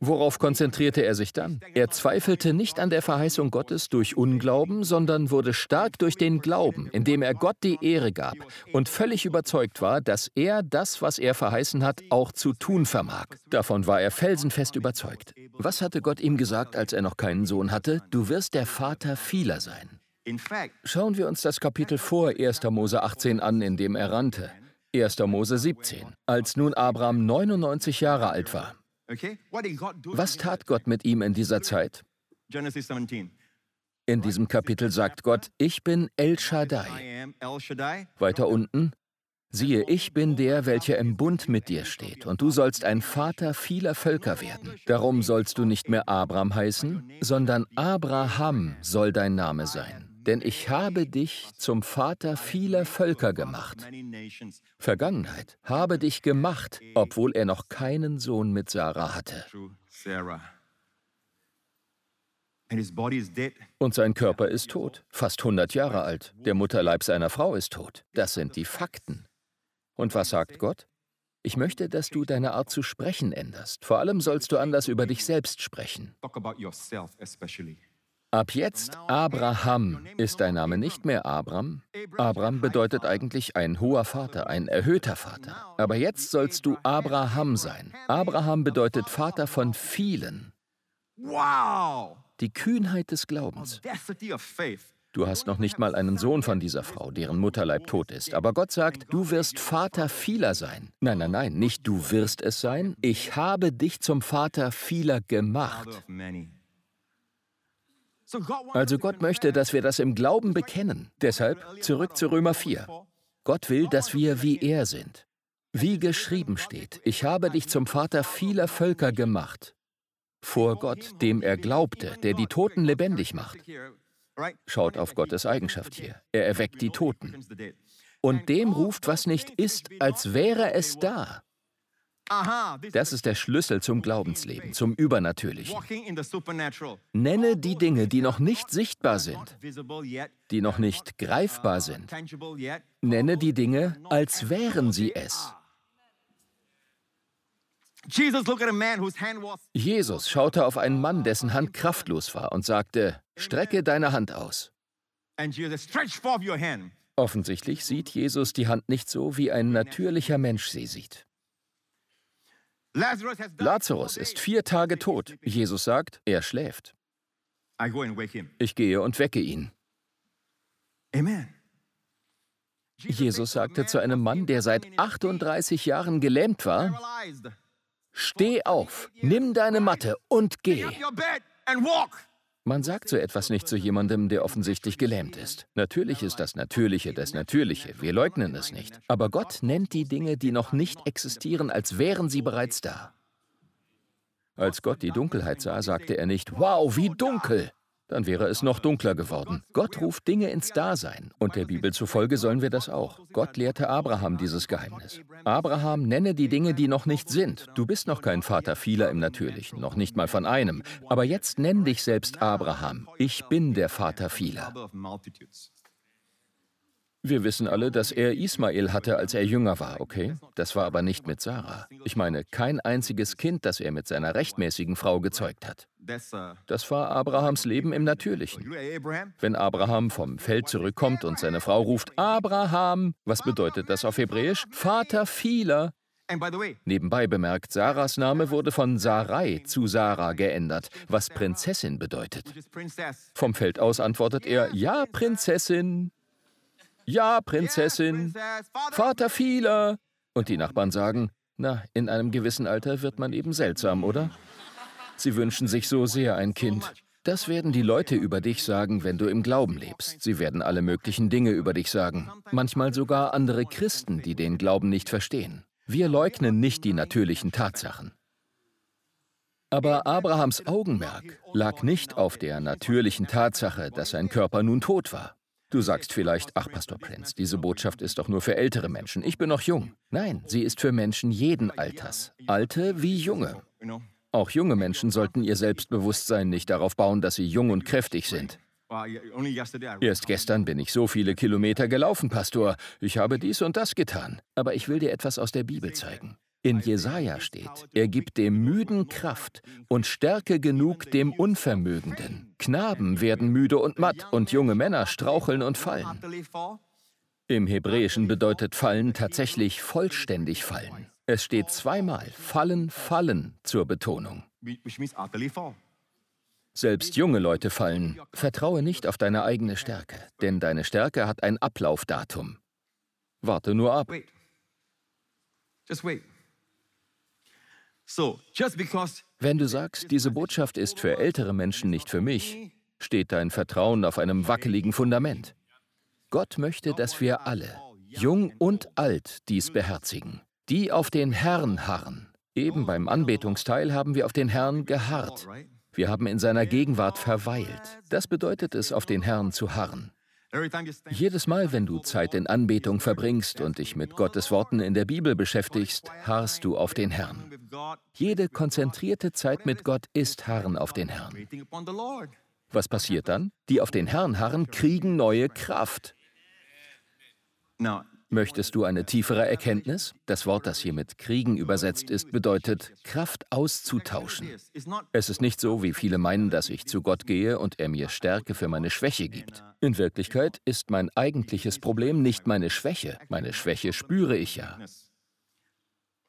S2: worauf konzentrierte er sich dann? Er zweifelte nicht an der Verheißung Gottes durch Unglauben, sondern wurde stark durch den Glauben, indem er Gott die Ehre gab und völlig überzeugt war, dass er das, was er verheißen hat, auch zu tun vermag. Davon war er felsenfest überzeugt. Was hatte Gott ihm gesagt, als er noch keinen Sohn hatte? Du wirst der Vater vieler sein. Schauen wir uns das Kapitel vor 1. Mose 18 an, in dem er rannte. 1. Mose 17, als nun Abraham 99 Jahre alt war. Was tat Gott mit ihm in dieser Zeit? In diesem Kapitel sagt Gott, ich bin El Shaddai. Weiter unten, siehe, ich bin der, welcher im Bund mit dir steht, und du sollst ein Vater vieler Völker werden. Darum sollst du nicht mehr Abraham heißen, sondern Abraham soll dein Name sein denn ich habe dich zum Vater vieler Völker gemacht. Vergangenheit, habe dich gemacht, obwohl er noch keinen Sohn mit Sarah hatte. Und sein Körper ist tot, fast 100 Jahre alt. Der Mutterleib seiner Frau ist tot. Das sind die Fakten. Und was sagt Gott? Ich möchte, dass du deine Art zu sprechen änderst. Vor allem sollst du anders über dich selbst sprechen. Ab jetzt Abraham ist dein Name nicht mehr Abram. Abram bedeutet eigentlich ein hoher Vater, ein erhöhter Vater. Aber jetzt sollst du Abraham sein. Abraham bedeutet Vater von vielen. Die Kühnheit des Glaubens. Du hast noch nicht mal einen Sohn von dieser Frau, deren Mutterleib tot ist. Aber Gott sagt, du wirst Vater vieler sein. Nein, nein, nein, nicht du wirst es sein. Ich habe dich zum Vater vieler gemacht. Also Gott möchte, dass wir das im Glauben bekennen. Deshalb zurück zu Römer 4. Gott will, dass wir wie er sind. Wie geschrieben steht, ich habe dich zum Vater vieler Völker gemacht. Vor Gott, dem er glaubte, der die Toten lebendig macht. Schaut auf Gottes Eigenschaft hier. Er erweckt die Toten. Und dem ruft, was nicht ist, als wäre es da. Das ist der Schlüssel zum Glaubensleben, zum Übernatürlichen. Nenne die Dinge, die noch nicht sichtbar sind, die noch nicht greifbar sind. Nenne die Dinge, als wären sie es. Jesus schaute auf einen Mann, dessen Hand kraftlos war, und sagte, strecke deine Hand aus. Offensichtlich sieht Jesus die Hand nicht so, wie ein natürlicher Mensch sie sieht. Lazarus ist vier Tage tot. Jesus sagt, er schläft. Ich gehe und wecke ihn. Jesus sagte zu einem Mann, der seit 38 Jahren gelähmt war, Steh auf, nimm deine Matte und geh. Man sagt so etwas nicht zu jemandem, der offensichtlich gelähmt ist. Natürlich ist das Natürliche das Natürliche, wir leugnen es nicht. Aber Gott nennt die Dinge, die noch nicht existieren, als wären sie bereits da. Als Gott die Dunkelheit sah, sagte er nicht, wow, wie dunkel, dann wäre es noch dunkler geworden. Gott ruft Dinge ins Dasein. Und der Bibel zufolge sollen wir das auch. Gott lehrte Abraham dieses Geheimnis. Abraham, nenne die Dinge, die noch nicht sind. Du bist noch kein Vater vieler im Natürlichen, noch nicht mal von einem. Aber jetzt nenn dich selbst Abraham. Ich bin der Vater vieler. Wir wissen alle, dass er Ismael hatte, als er jünger war, okay? Das war aber nicht mit Sarah. Ich meine, kein einziges Kind, das er mit seiner rechtmäßigen Frau gezeugt hat. Das war Abrahams Leben im Natürlichen. Wenn Abraham vom Feld zurückkommt und seine Frau ruft, Abraham, was bedeutet das auf Hebräisch? Vater vieler. Nebenbei bemerkt, Sarahs Name wurde von Sarai zu Sarah geändert, was Prinzessin bedeutet. Vom Feld aus antwortet er, ja, Prinzessin. Ja, Prinzessin. Vater vieler. Und die Nachbarn sagen, na, in einem gewissen Alter wird man eben seltsam, oder? Sie wünschen sich so sehr ein Kind. Das werden die Leute über dich sagen, wenn du im Glauben lebst. Sie werden alle möglichen Dinge über dich sagen. Manchmal sogar andere Christen, die den Glauben nicht verstehen. Wir leugnen nicht die natürlichen Tatsachen. Aber Abrahams Augenmerk lag nicht auf der natürlichen Tatsache, dass sein Körper nun tot war. Du sagst vielleicht, ach Pastor Prinz, diese Botschaft ist doch nur für ältere Menschen. Ich bin noch jung. Nein, sie ist für Menschen jeden Alters. Alte wie junge. Auch junge Menschen sollten ihr Selbstbewusstsein nicht darauf bauen, dass sie jung und kräftig sind. Erst gestern bin ich so viele Kilometer gelaufen, Pastor. Ich habe dies und das getan. Aber ich will dir etwas aus der Bibel zeigen. In Jesaja steht, er gibt dem Müden Kraft und Stärke genug dem Unvermögenden. Knaben werden müde und matt und junge Männer straucheln und fallen. Im Hebräischen bedeutet fallen tatsächlich vollständig fallen. Es steht zweimal fallen, fallen zur Betonung. Selbst junge Leute fallen. Vertraue nicht auf deine eigene Stärke, denn deine Stärke hat ein Ablaufdatum. Warte nur ab. Just wait. Wenn du sagst, diese Botschaft ist für ältere Menschen nicht für mich, steht dein Vertrauen auf einem wackeligen Fundament. Gott möchte, dass wir alle, jung und alt, dies beherzigen, die auf den Herrn harren. Eben beim Anbetungsteil haben wir auf den Herrn geharrt. Wir haben in seiner Gegenwart verweilt. Das bedeutet es, auf den Herrn zu harren. Jedes Mal, wenn du Zeit in Anbetung verbringst und dich mit Gottes Worten in der Bibel beschäftigst, harrst du auf den Herrn. Jede konzentrierte Zeit mit Gott ist Harren auf den Herrn. Was passiert dann? Die auf den Herrn harren, kriegen neue Kraft. Möchtest du eine tiefere Erkenntnis? Das Wort, das hier mit Kriegen übersetzt ist, bedeutet Kraft auszutauschen. Es ist nicht so, wie viele meinen, dass ich zu Gott gehe und er mir Stärke für meine Schwäche gibt. In Wirklichkeit ist mein eigentliches Problem nicht meine Schwäche. Meine Schwäche spüre ich ja.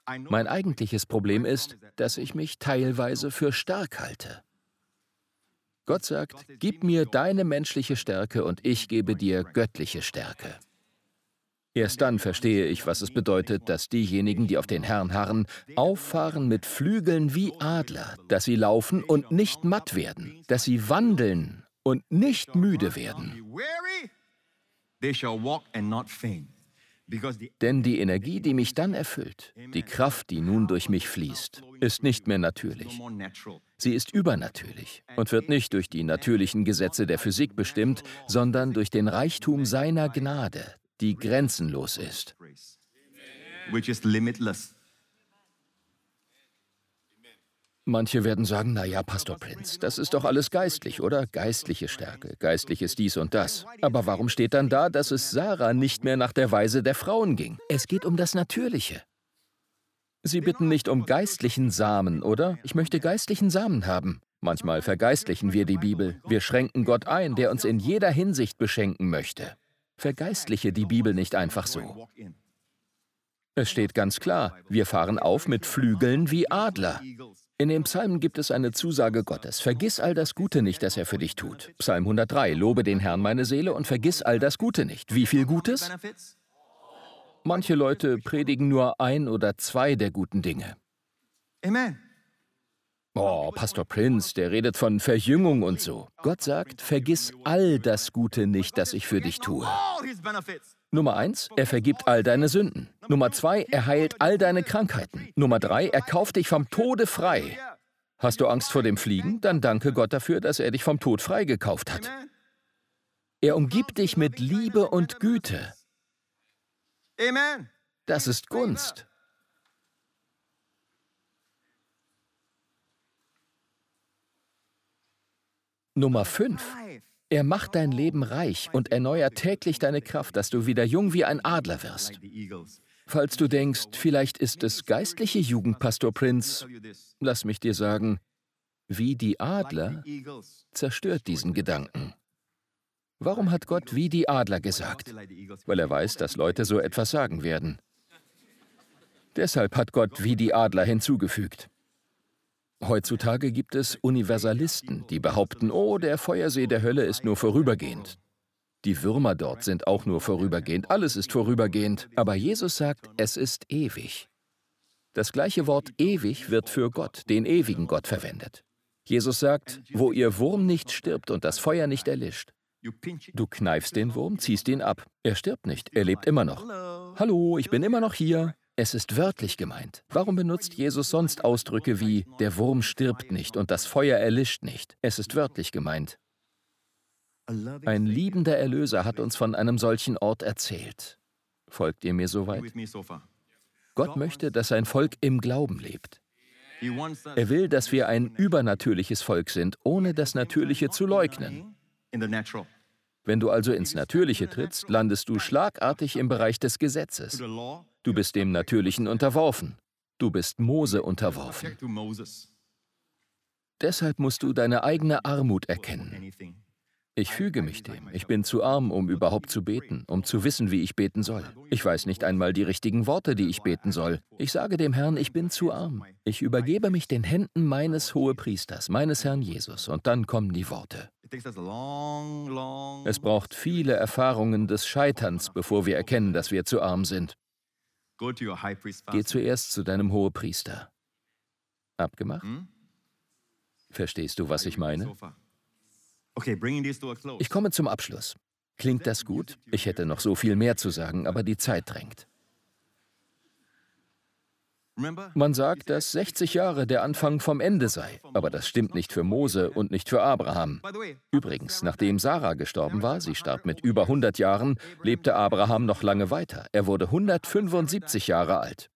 S2: Mein eigentliches Problem ist, dass ich mich teilweise für stark halte. Gott sagt, gib mir deine menschliche Stärke und ich gebe dir göttliche Stärke. Erst dann verstehe ich, was es bedeutet, dass diejenigen, die auf den Herrn harren, auffahren mit Flügeln wie Adler, dass sie laufen und nicht matt werden, dass sie wandeln und nicht müde werden. Denn die Energie, die mich dann erfüllt, die Kraft, die nun durch mich fließt, ist nicht mehr natürlich. Sie ist übernatürlich und wird nicht durch die natürlichen Gesetze der Physik bestimmt, sondern durch den Reichtum seiner Gnade, die grenzenlos ist. Manche werden sagen, na ja, Pastor Prinz, das ist doch alles geistlich, oder? Geistliche Stärke, geistliches dies und das. Aber warum steht dann da, dass es Sarah nicht mehr nach der Weise der Frauen ging? Es geht um das Natürliche. Sie bitten nicht um geistlichen Samen, oder? Ich möchte geistlichen Samen haben. Manchmal vergeistlichen wir die Bibel. Wir schränken Gott ein, der uns in jeder Hinsicht beschenken möchte. Vergeistliche die Bibel nicht einfach so. Es steht ganz klar, wir fahren auf mit Flügeln wie Adler. In den Psalmen gibt es eine Zusage Gottes. Vergiss all das Gute nicht, das er für dich tut. Psalm 103. Lobe den Herrn meine Seele und vergiss all das Gute nicht. Wie viel Gutes? Manche Leute predigen nur ein oder zwei der guten Dinge. Amen. Oh, Pastor Prince, der redet von Verjüngung und so. Gott sagt, vergiss all das Gute nicht, das ich für dich tue. Nummer eins, er vergibt all deine Sünden. Nummer zwei, er heilt all deine Krankheiten. Nummer drei, er kauft dich vom Tode frei. Hast du Angst vor dem Fliegen? Dann danke Gott dafür, dass er dich vom Tod frei gekauft hat. Er umgibt dich mit Liebe und Güte. Das ist Gunst. Nummer 5. Er macht dein Leben reich und erneuert täglich deine Kraft, dass du wieder jung wie ein Adler wirst. Falls du denkst, vielleicht ist es geistliche Jugend, Pastor Prinz, lass mich dir sagen, wie die Adler zerstört diesen Gedanken. Warum hat Gott wie die Adler gesagt? Weil er weiß, dass Leute so etwas sagen werden. Deshalb hat Gott wie die Adler hinzugefügt. Heutzutage gibt es Universalisten, die behaupten, oh, der Feuersee der Hölle ist nur vorübergehend. Die Würmer dort sind auch nur vorübergehend, alles ist vorübergehend, aber Jesus sagt, es ist ewig. Das gleiche Wort ewig wird für Gott, den ewigen Gott, verwendet. Jesus sagt, wo ihr Wurm nicht stirbt und das Feuer nicht erlischt. Du kneifst den Wurm, ziehst ihn ab. Er stirbt nicht, er lebt immer noch. Hallo, ich bin immer noch hier. Es ist wörtlich gemeint. Warum benutzt Jesus sonst Ausdrücke wie der Wurm stirbt nicht und das Feuer erlischt nicht? Es ist wörtlich gemeint. Ein liebender Erlöser hat uns von einem solchen Ort erzählt. Folgt ihr mir soweit? Gott möchte, dass sein Volk im Glauben lebt. Er will, dass wir ein übernatürliches Volk sind, ohne das Natürliche zu leugnen. Wenn du also ins Natürliche trittst, landest du schlagartig im Bereich des Gesetzes. Du bist dem Natürlichen unterworfen. Du bist Mose unterworfen. Deshalb musst du deine eigene Armut erkennen. Ich füge mich dem. Ich bin zu arm, um überhaupt zu beten, um zu wissen, wie ich beten soll. Ich weiß nicht einmal die richtigen Worte, die ich beten soll. Ich sage dem Herrn, ich bin zu arm. Ich übergebe mich den Händen meines Hohepriesters, meines Herrn Jesus, und dann kommen die Worte. Es braucht viele Erfahrungen des Scheiterns, bevor wir erkennen, dass wir zu arm sind. Geh zuerst zu deinem Hohepriester. Abgemacht? Verstehst du, was ich meine? Ich komme zum Abschluss. Klingt das gut? Ich hätte noch so viel mehr zu sagen, aber die Zeit drängt. Man sagt, dass 60 Jahre der Anfang vom Ende sei, aber das stimmt nicht für Mose und nicht für Abraham. Übrigens, nachdem Sarah gestorben war, sie starb mit über 100 Jahren, lebte Abraham noch lange weiter. Er wurde 175 Jahre alt.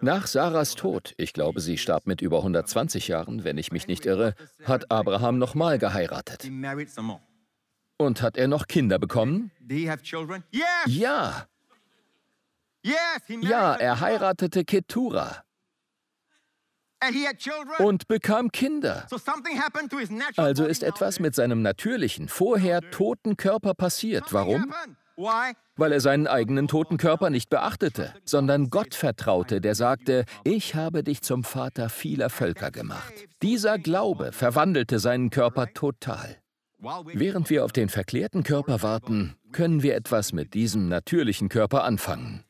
S2: Nach Sarahs Tod, ich glaube, sie starb mit über 120 Jahren, wenn ich mich nicht irre, hat Abraham nochmal geheiratet. Und hat er noch Kinder bekommen? Ja. Ja, er heiratete Ketura und bekam Kinder. Also ist etwas mit seinem natürlichen, vorher toten Körper passiert. Warum? Weil er seinen eigenen toten Körper nicht beachtete, sondern Gott vertraute, der sagte, ich habe dich zum Vater vieler Völker gemacht. Dieser Glaube verwandelte seinen Körper total. Während wir auf den verklärten Körper warten, können wir etwas mit diesem natürlichen Körper anfangen.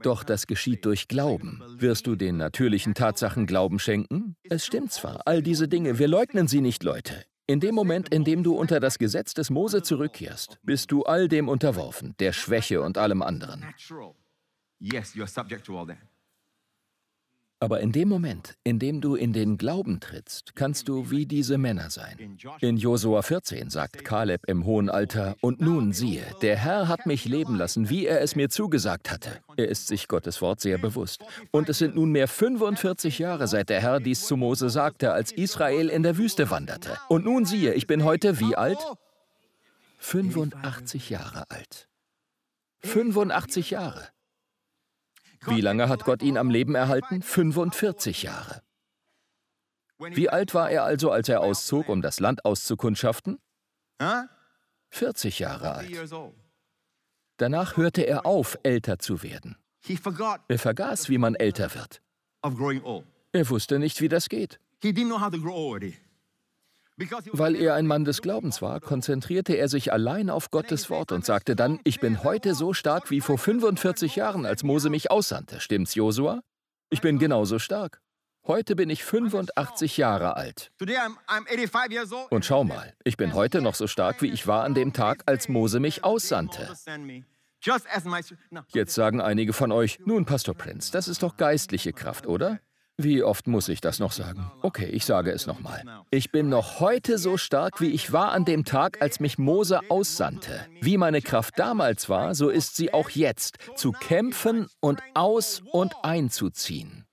S2: Doch das geschieht durch Glauben. Wirst du den natürlichen Tatsachen Glauben schenken? Es stimmt zwar, all diese Dinge, wir leugnen sie nicht, Leute. In dem Moment, in dem du unter das Gesetz des Mose zurückkehrst, bist du all dem unterworfen, der Schwäche und allem anderen. Yes, you are subject to all that. Aber in dem Moment, in dem du in den Glauben trittst, kannst du wie diese Männer sein. In Josua 14 sagt Kaleb im hohen Alter, und nun siehe, der Herr hat mich leben lassen, wie er es mir zugesagt hatte. Er ist sich Gottes Wort sehr bewusst. Und es sind nunmehr 45 Jahre, seit der Herr dies zu Mose sagte, als Israel in der Wüste wanderte. Und nun siehe, ich bin heute wie alt? 85 Jahre alt. 85 Jahre. Wie lange hat Gott ihn am Leben erhalten? 45 Jahre. Wie alt war er also, als er auszog, um das Land auszukundschaften? 40 Jahre alt. Danach hörte er auf, älter zu werden. Er vergaß, wie man älter wird. Er wusste nicht, wie das geht. Weil er ein Mann des Glaubens war, konzentrierte er sich allein auf Gottes Wort und sagte dann, ich bin heute so stark wie vor 45 Jahren, als Mose mich aussandte. Stimmt's, Josua? Ich bin genauso stark. Heute bin ich 85 Jahre alt. Und schau mal, ich bin heute noch so stark, wie ich war an dem Tag, als Mose mich aussandte. Jetzt sagen einige von euch, nun, Pastor Prince, das ist doch geistliche Kraft, oder? Wie oft muss ich das noch sagen? Okay, ich sage es nochmal. Ich bin noch heute so stark, wie ich war an dem Tag, als mich Mose aussandte. Wie meine Kraft damals war, so ist sie auch jetzt, zu kämpfen und aus und einzuziehen.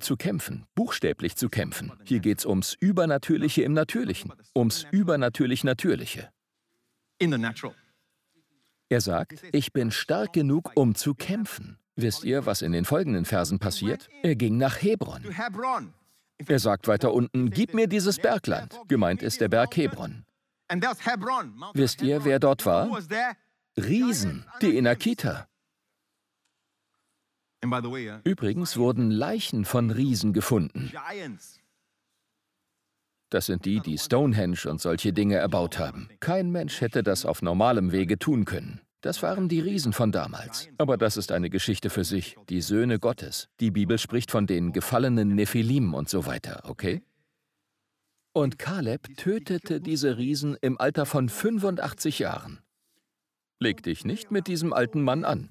S2: Zu kämpfen, buchstäblich zu kämpfen. Hier geht es ums Übernatürliche im Natürlichen, ums Übernatürlich Natürliche. Er sagt, ich bin stark genug, um zu kämpfen. Wisst ihr, was in den folgenden Versen passiert? Er ging nach Hebron. Er sagt weiter unten, gib mir dieses Bergland. Gemeint ist der Berg Hebron. Wisst ihr, wer dort war? Riesen, die Inakita. Übrigens wurden Leichen von Riesen gefunden. Das sind die, die Stonehenge und solche Dinge erbaut haben. Kein Mensch hätte das auf normalem Wege tun können. Das waren die Riesen von damals. Aber das ist eine Geschichte für sich, die Söhne Gottes. Die Bibel spricht von den gefallenen Nephilim und so weiter, okay? Und Kaleb tötete diese Riesen im Alter von 85 Jahren. Leg dich nicht mit diesem alten Mann an.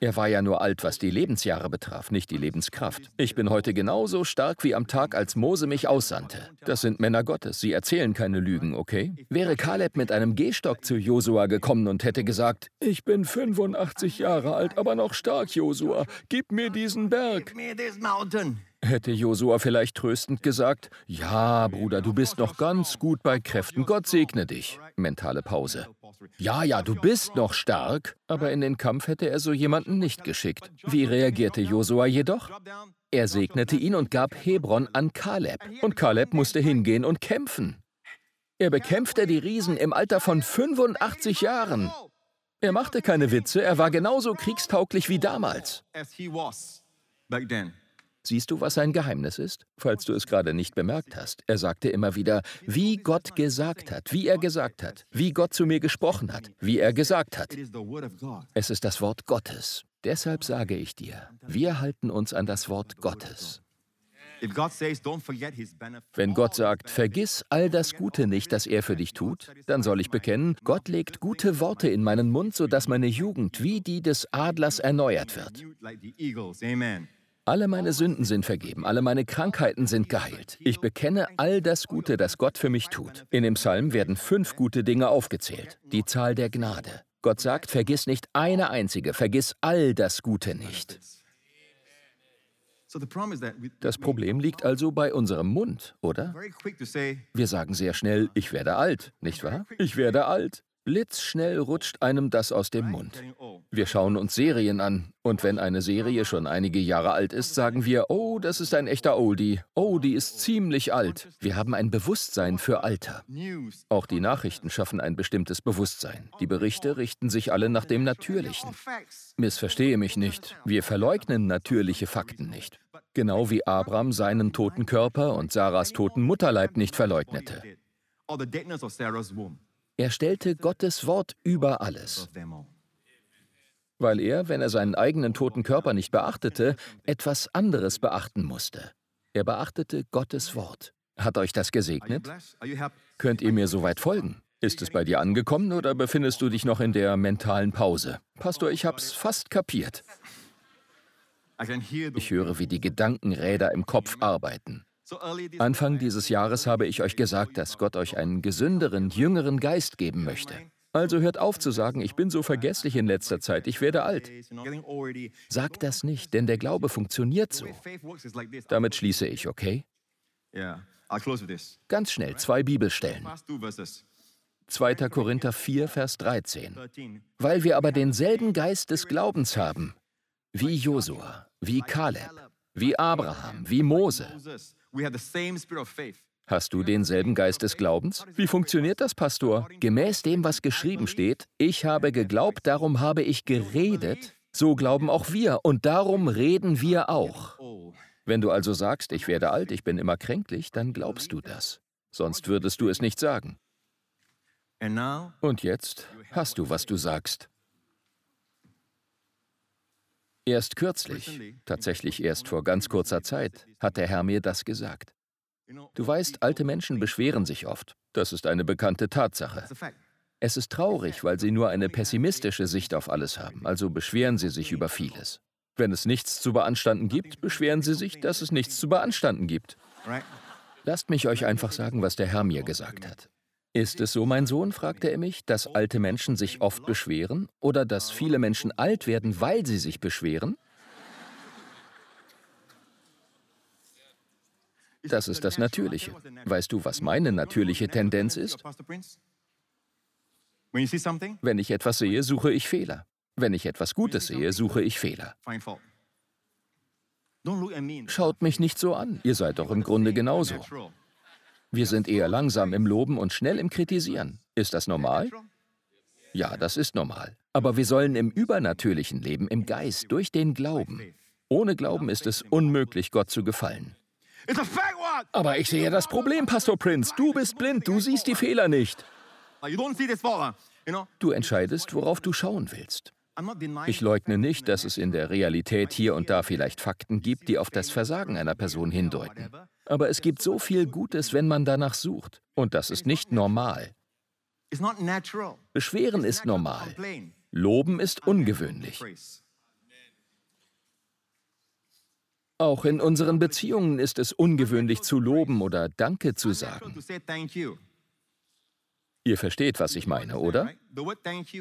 S2: Er war ja nur alt, was die Lebensjahre betraf, nicht die Lebenskraft. Ich bin heute genauso stark wie am Tag, als Mose mich aussandte. Das sind Männer Gottes, sie erzählen keine Lügen, okay? Wäre Kaleb mit einem Gehstock zu Josua gekommen und hätte gesagt, ich bin 85 Jahre alt, aber noch stark, Josua, gib mir diesen Berg. Hätte Josua vielleicht tröstend gesagt, ja, Bruder, du bist noch ganz gut bei Kräften, Gott segne dich. Mentale Pause. Ja, ja, du bist noch stark, aber in den Kampf hätte er so jemanden nicht geschickt. Wie reagierte Josua jedoch? Er segnete ihn und gab Hebron an Kaleb. Und Kaleb musste hingehen und kämpfen. Er bekämpfte die Riesen im Alter von 85 Jahren. Er machte keine Witze, er war genauso kriegstauglich wie damals. Siehst du, was sein Geheimnis ist? Falls du es gerade nicht bemerkt hast. Er sagte immer wieder, wie Gott gesagt hat, wie er gesagt hat, wie Gott zu mir gesprochen hat, wie er gesagt hat. Es ist das Wort Gottes. Deshalb sage ich dir, wir halten uns an das Wort Gottes. Wenn Gott sagt, vergiss all das Gute nicht, das er für dich tut, dann soll ich bekennen, Gott legt gute Worte in meinen Mund, sodass meine Jugend wie die des Adlers erneuert wird. Alle meine Sünden sind vergeben, alle meine Krankheiten sind geheilt. Ich bekenne all das Gute, das Gott für mich tut. In dem Psalm werden fünf gute Dinge aufgezählt. Die Zahl der Gnade. Gott sagt, vergiss nicht eine einzige, vergiss all das Gute nicht. Das Problem liegt also bei unserem Mund, oder? Wir sagen sehr schnell, ich werde alt, nicht wahr? Ich werde alt. Blitzschnell rutscht einem das aus dem Mund. Wir schauen uns Serien an und wenn eine Serie schon einige Jahre alt ist, sagen wir, oh, das ist ein echter Oldie. Oh, die ist ziemlich alt. Wir haben ein Bewusstsein für Alter. Auch die Nachrichten schaffen ein bestimmtes Bewusstsein. Die Berichte richten sich alle nach dem Natürlichen. Missverstehe mich nicht. Wir verleugnen natürliche Fakten nicht. Genau wie Abraham seinen toten Körper und Sarahs toten Mutterleib nicht verleugnete. Er stellte Gottes Wort über alles. Weil er, wenn er seinen eigenen toten Körper nicht beachtete, etwas anderes beachten musste. Er beachtete Gottes Wort. Hat euch das gesegnet? Könnt ihr mir soweit folgen? Ist es bei dir angekommen oder befindest du dich noch in der mentalen Pause? Pastor, ich hab's fast kapiert. Ich höre, wie die Gedankenräder im Kopf arbeiten. Anfang dieses Jahres habe ich euch gesagt, dass Gott euch einen gesünderen, jüngeren Geist geben möchte. Also hört auf zu sagen, ich bin so vergesslich in letzter Zeit, ich werde alt. Sagt das nicht, denn der Glaube funktioniert so. Damit schließe ich, okay? Ganz schnell, zwei Bibelstellen. 2. Korinther 4, Vers 13. Weil wir aber denselben Geist des Glaubens haben, wie Josua, wie Kaleb, wie Abraham, wie Mose, Hast du denselben Geist des Glaubens? Wie funktioniert das, Pastor? Gemäß dem, was geschrieben steht, ich habe geglaubt, darum habe ich geredet, so glauben auch wir und darum reden wir auch. Wenn du also sagst, ich werde alt, ich bin immer kränklich, dann glaubst du das. Sonst würdest du es nicht sagen. Und jetzt hast du, was du sagst. Erst kürzlich, tatsächlich erst vor ganz kurzer Zeit, hat der Herr mir das gesagt. Du weißt, alte Menschen beschweren sich oft. Das ist eine bekannte Tatsache. Es ist traurig, weil sie nur eine pessimistische Sicht auf alles haben, also beschweren sie sich über vieles. Wenn es nichts zu beanstanden gibt, beschweren sie sich, dass es nichts zu beanstanden gibt. Lasst mich euch einfach sagen, was der Herr mir gesagt hat. Ist es so, mein Sohn, fragte er mich, dass alte Menschen sich oft beschweren oder dass viele Menschen alt werden, weil sie sich beschweren? Das ist das Natürliche. Weißt du, was meine natürliche Tendenz ist? Wenn ich etwas sehe, suche ich Fehler. Wenn ich etwas Gutes sehe, suche ich Fehler. Schaut mich nicht so an, ihr seid doch im Grunde genauso. Wir sind eher langsam im Loben und schnell im Kritisieren. Ist das normal? Ja, das ist normal. Aber wir sollen im übernatürlichen Leben, im Geist, durch den Glauben. Ohne Glauben ist es unmöglich, Gott zu gefallen. Aber ich sehe das Problem, Pastor Prince. Du bist blind, du siehst die Fehler nicht. Du entscheidest, worauf du schauen willst. Ich leugne nicht, dass es in der Realität hier und da vielleicht Fakten gibt, die auf das Versagen einer Person hindeuten. Aber es gibt so viel Gutes, wenn man danach sucht. Und das ist nicht normal. Beschweren ist normal. Loben ist ungewöhnlich. Auch in unseren Beziehungen ist es ungewöhnlich zu loben oder Danke zu sagen. Ihr versteht, was ich meine, oder?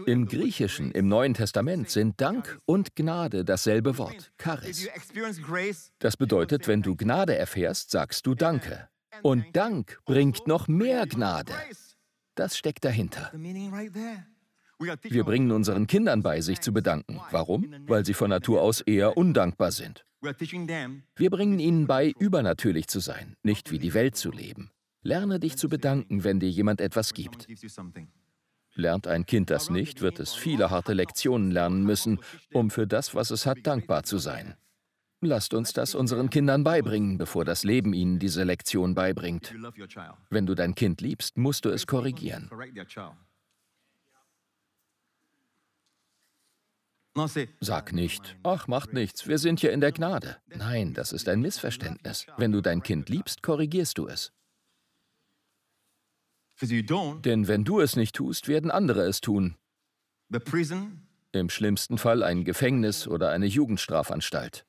S2: Im Griechischen, im Neuen Testament sind Dank und Gnade dasselbe Wort, Charis. Das bedeutet, wenn du Gnade erfährst, sagst du Danke. Und Dank bringt noch mehr Gnade. Das steckt dahinter. Wir bringen unseren Kindern bei, sich zu bedanken. Warum? Weil sie von Natur aus eher undankbar sind. Wir bringen ihnen bei, übernatürlich zu sein, nicht wie die Welt zu leben. Lerne dich zu bedanken, wenn dir jemand etwas gibt. Lernt ein Kind das nicht, wird es viele harte Lektionen lernen müssen, um für das, was es hat, dankbar zu sein. Lasst uns das unseren Kindern beibringen, bevor das Leben ihnen diese Lektion beibringt. Wenn du dein Kind liebst, musst du es korrigieren. Sag nicht, ach, macht nichts, wir sind ja in der Gnade. Nein, das ist ein Missverständnis. Wenn du dein Kind liebst, korrigierst du es. Denn wenn du es nicht tust, werden andere es tun. Im schlimmsten Fall ein Gefängnis oder eine Jugendstrafanstalt.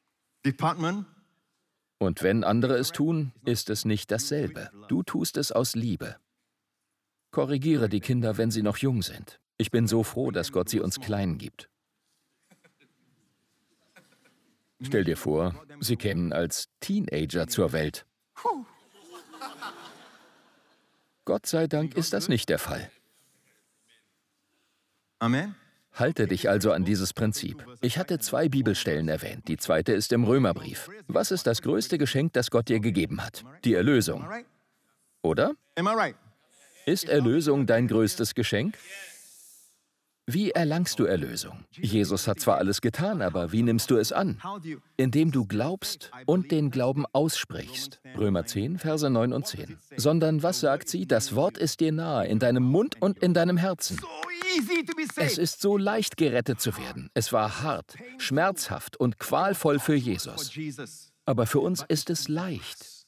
S2: Und wenn andere es tun, ist es nicht dasselbe. Du tust es aus Liebe. Korrigiere die Kinder, wenn sie noch jung sind. Ich bin so froh, dass Gott sie uns klein gibt. Stell dir vor, sie kämen als Teenager zur Welt. Gott sei Dank ist das nicht der Fall. Amen. Halte dich also an dieses Prinzip. Ich hatte zwei Bibelstellen erwähnt. Die zweite ist im Römerbrief. Was ist das größte Geschenk, das Gott dir gegeben hat? Die Erlösung. Oder? Ist Erlösung dein größtes Geschenk? Wie erlangst du Erlösung? Jesus hat zwar alles getan, aber wie nimmst du es an? Indem du glaubst und den Glauben aussprichst. Römer 10, Verse 9 und 10. Sondern was sagt sie? Das Wort ist dir nahe, in deinem Mund und in deinem Herzen. Es ist so leicht gerettet zu werden. Es war hart, schmerzhaft und qualvoll für Jesus. Aber für uns ist es leicht.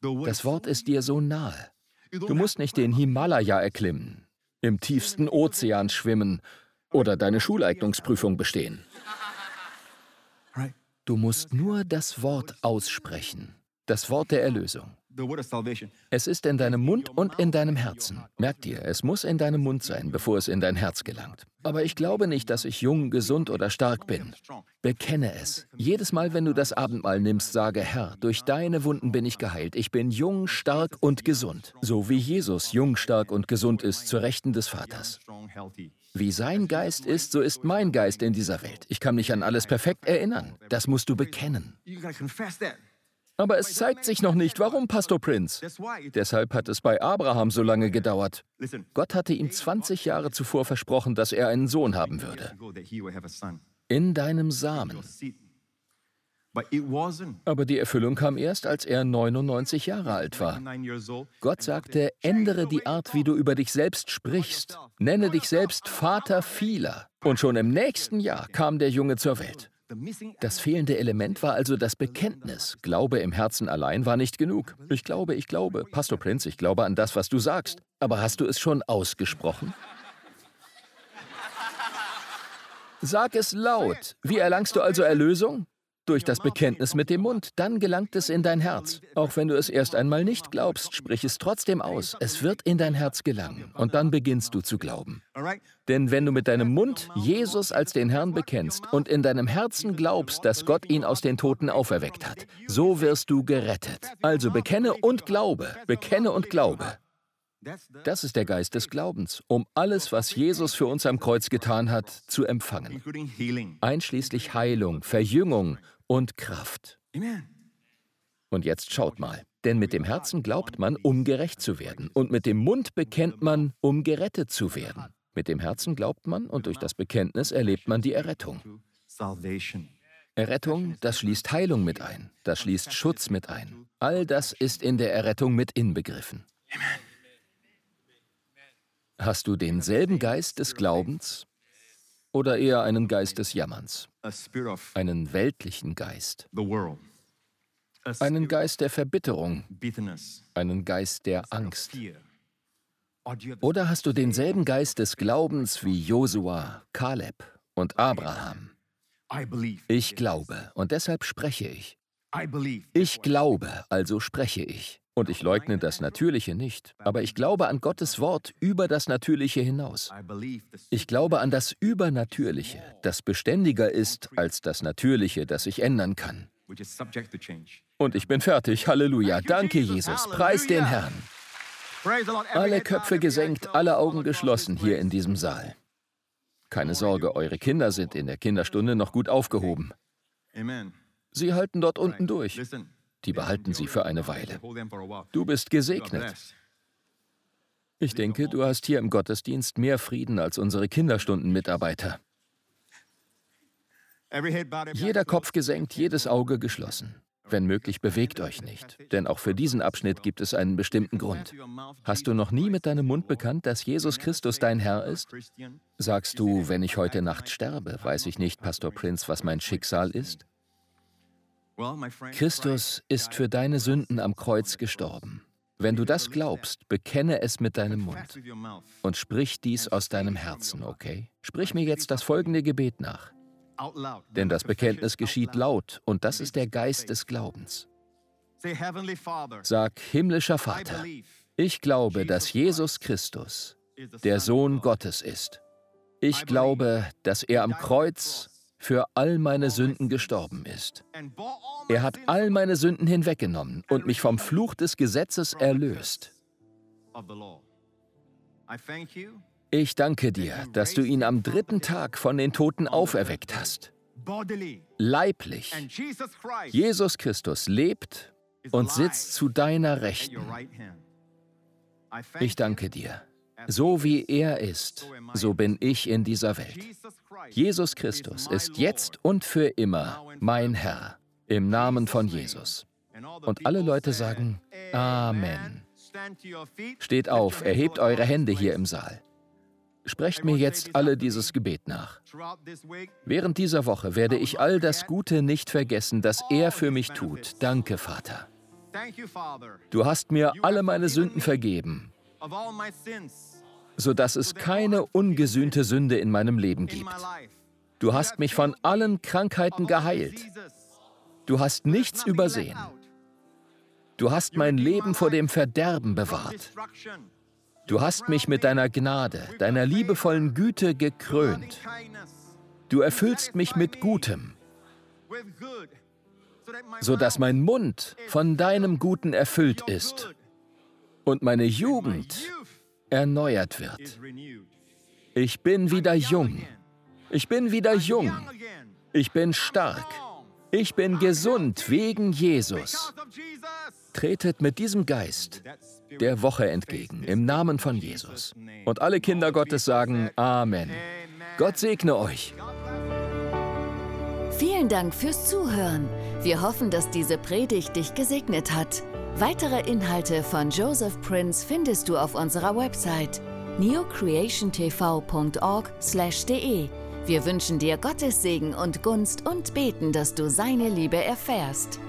S2: Das Wort ist dir so nahe. Du musst nicht den Himalaya erklimmen im tiefsten Ozean schwimmen oder deine Schuleignungsprüfung bestehen. Du musst nur das Wort aussprechen, das Wort der Erlösung. Es ist in deinem Mund und in deinem Herzen. Merk dir, es muss in deinem Mund sein, bevor es in dein Herz gelangt. Aber ich glaube nicht, dass ich jung, gesund oder stark bin. Bekenne es. Jedes Mal, wenn du das Abendmahl nimmst, sage, Herr, durch deine Wunden bin ich geheilt. Ich bin jung, stark und gesund. So wie Jesus jung, stark und gesund ist zur Rechten des Vaters. Wie sein Geist ist, so ist mein Geist in dieser Welt. Ich kann mich an alles perfekt erinnern. Das musst du bekennen. Aber es zeigt sich noch nicht. Warum, Pastor Prince? Deshalb hat es bei Abraham so lange gedauert. Gott hatte ihm 20 Jahre zuvor versprochen, dass er einen Sohn haben würde. In deinem Samen. Aber die Erfüllung kam erst, als er 99 Jahre alt war. Gott sagte, ändere die Art, wie du über dich selbst sprichst. Nenne dich selbst Vater vieler. Und schon im nächsten Jahr kam der Junge zur Welt. Das fehlende Element war also das Bekenntnis. Glaube im Herzen allein war nicht genug. Ich glaube, ich glaube. Pastor Prinz, ich glaube an das, was du sagst. Aber hast du es schon ausgesprochen? Sag es laut. Wie erlangst du also Erlösung? Durch das Bekenntnis mit dem Mund, dann gelangt es in dein Herz. Auch wenn du es erst einmal nicht glaubst, sprich es trotzdem aus. Es wird in dein Herz gelangen und dann beginnst du zu glauben. Denn wenn du mit deinem Mund Jesus als den Herrn bekennst und in deinem Herzen glaubst, dass Gott ihn aus den Toten auferweckt hat, so wirst du gerettet. Also bekenne und glaube, bekenne und glaube. Das ist der Geist des Glaubens, um alles, was Jesus für uns am Kreuz getan hat, zu empfangen. Einschließlich Heilung, Verjüngung und Kraft. Und jetzt schaut mal. Denn mit dem Herzen glaubt man, um gerecht zu werden. Und mit dem Mund bekennt man, um gerettet zu werden. Mit dem Herzen glaubt man und durch das Bekenntnis erlebt man die Errettung. Errettung, das schließt Heilung mit ein, das schließt Schutz mit ein. All das ist in der Errettung mit inbegriffen. Hast du denselben Geist des Glaubens oder eher einen Geist des Jammerns? Einen weltlichen Geist? Einen Geist der Verbitterung? Einen Geist der Angst? Oder hast du denselben Geist des Glaubens wie Josua, Kaleb und Abraham? Ich glaube und deshalb spreche ich. Ich glaube, also spreche ich. Und ich leugne das Natürliche nicht, aber ich glaube an Gottes Wort über das Natürliche hinaus. Ich glaube an das Übernatürliche, das beständiger ist als das Natürliche, das sich ändern kann. Und ich bin fertig. Halleluja. Danke, Jesus. Preis den Herrn. Alle Köpfe gesenkt, alle Augen geschlossen hier in diesem Saal. Keine Sorge, eure Kinder sind in der Kinderstunde noch gut aufgehoben. Sie halten dort unten durch. Die behalten sie für eine Weile. Du bist gesegnet. Ich denke, du hast hier im Gottesdienst mehr Frieden als unsere Kinderstundenmitarbeiter. Jeder Kopf gesenkt, jedes Auge geschlossen. Wenn möglich, bewegt euch nicht, denn auch für diesen Abschnitt gibt es einen bestimmten Grund. Hast du noch nie mit deinem Mund bekannt, dass Jesus Christus dein Herr ist? Sagst du, wenn ich heute Nacht sterbe, weiß ich nicht, Pastor Prince, was mein Schicksal ist? Christus ist für deine Sünden am Kreuz gestorben. Wenn du das glaubst, bekenne es mit deinem Mund und sprich dies aus deinem Herzen, okay? Sprich mir jetzt das folgende Gebet nach. Denn das Bekenntnis geschieht laut und das ist der Geist des Glaubens. Sag, himmlischer Vater, ich glaube, dass Jesus Christus der Sohn Gottes ist. Ich glaube, dass er am Kreuz für all meine Sünden gestorben ist. Er hat all meine Sünden hinweggenommen und mich vom Fluch des Gesetzes erlöst. Ich danke dir, dass du ihn am dritten Tag von den Toten auferweckt hast. Leiblich. Jesus Christus lebt und sitzt zu deiner Rechten. Ich danke dir. So wie er ist, so bin ich in dieser Welt. Jesus Christus ist jetzt und für immer mein Herr, im Namen von Jesus. Und alle Leute sagen Amen. Steht auf, erhebt eure Hände hier im Saal. Sprecht mir jetzt alle dieses Gebet nach. Während dieser Woche werde ich all das Gute nicht vergessen, das er für mich tut. Danke, Vater. Du hast mir alle meine Sünden vergeben sodass es keine ungesühnte Sünde in meinem Leben gibt. Du hast mich von allen Krankheiten geheilt. Du hast nichts übersehen. Du hast mein Leben vor dem Verderben bewahrt. Du hast mich mit deiner Gnade, deiner liebevollen Güte gekrönt. Du erfüllst mich mit Gutem, sodass mein Mund von deinem Guten erfüllt ist und meine Jugend erneuert wird. Ich bin wieder jung. Ich bin wieder jung. Ich bin stark. Ich bin gesund wegen Jesus. Tretet mit diesem Geist der Woche entgegen, im Namen von Jesus. Und alle Kinder Gottes sagen Amen. Gott segne euch.
S1: Vielen Dank fürs Zuhören. Wir hoffen, dass diese Predigt dich gesegnet hat. Weitere Inhalte von Joseph Prince findest du auf unserer Website neocreationtv.org/de. Wir wünschen dir Gottes Segen und Gunst und beten, dass du seine Liebe erfährst.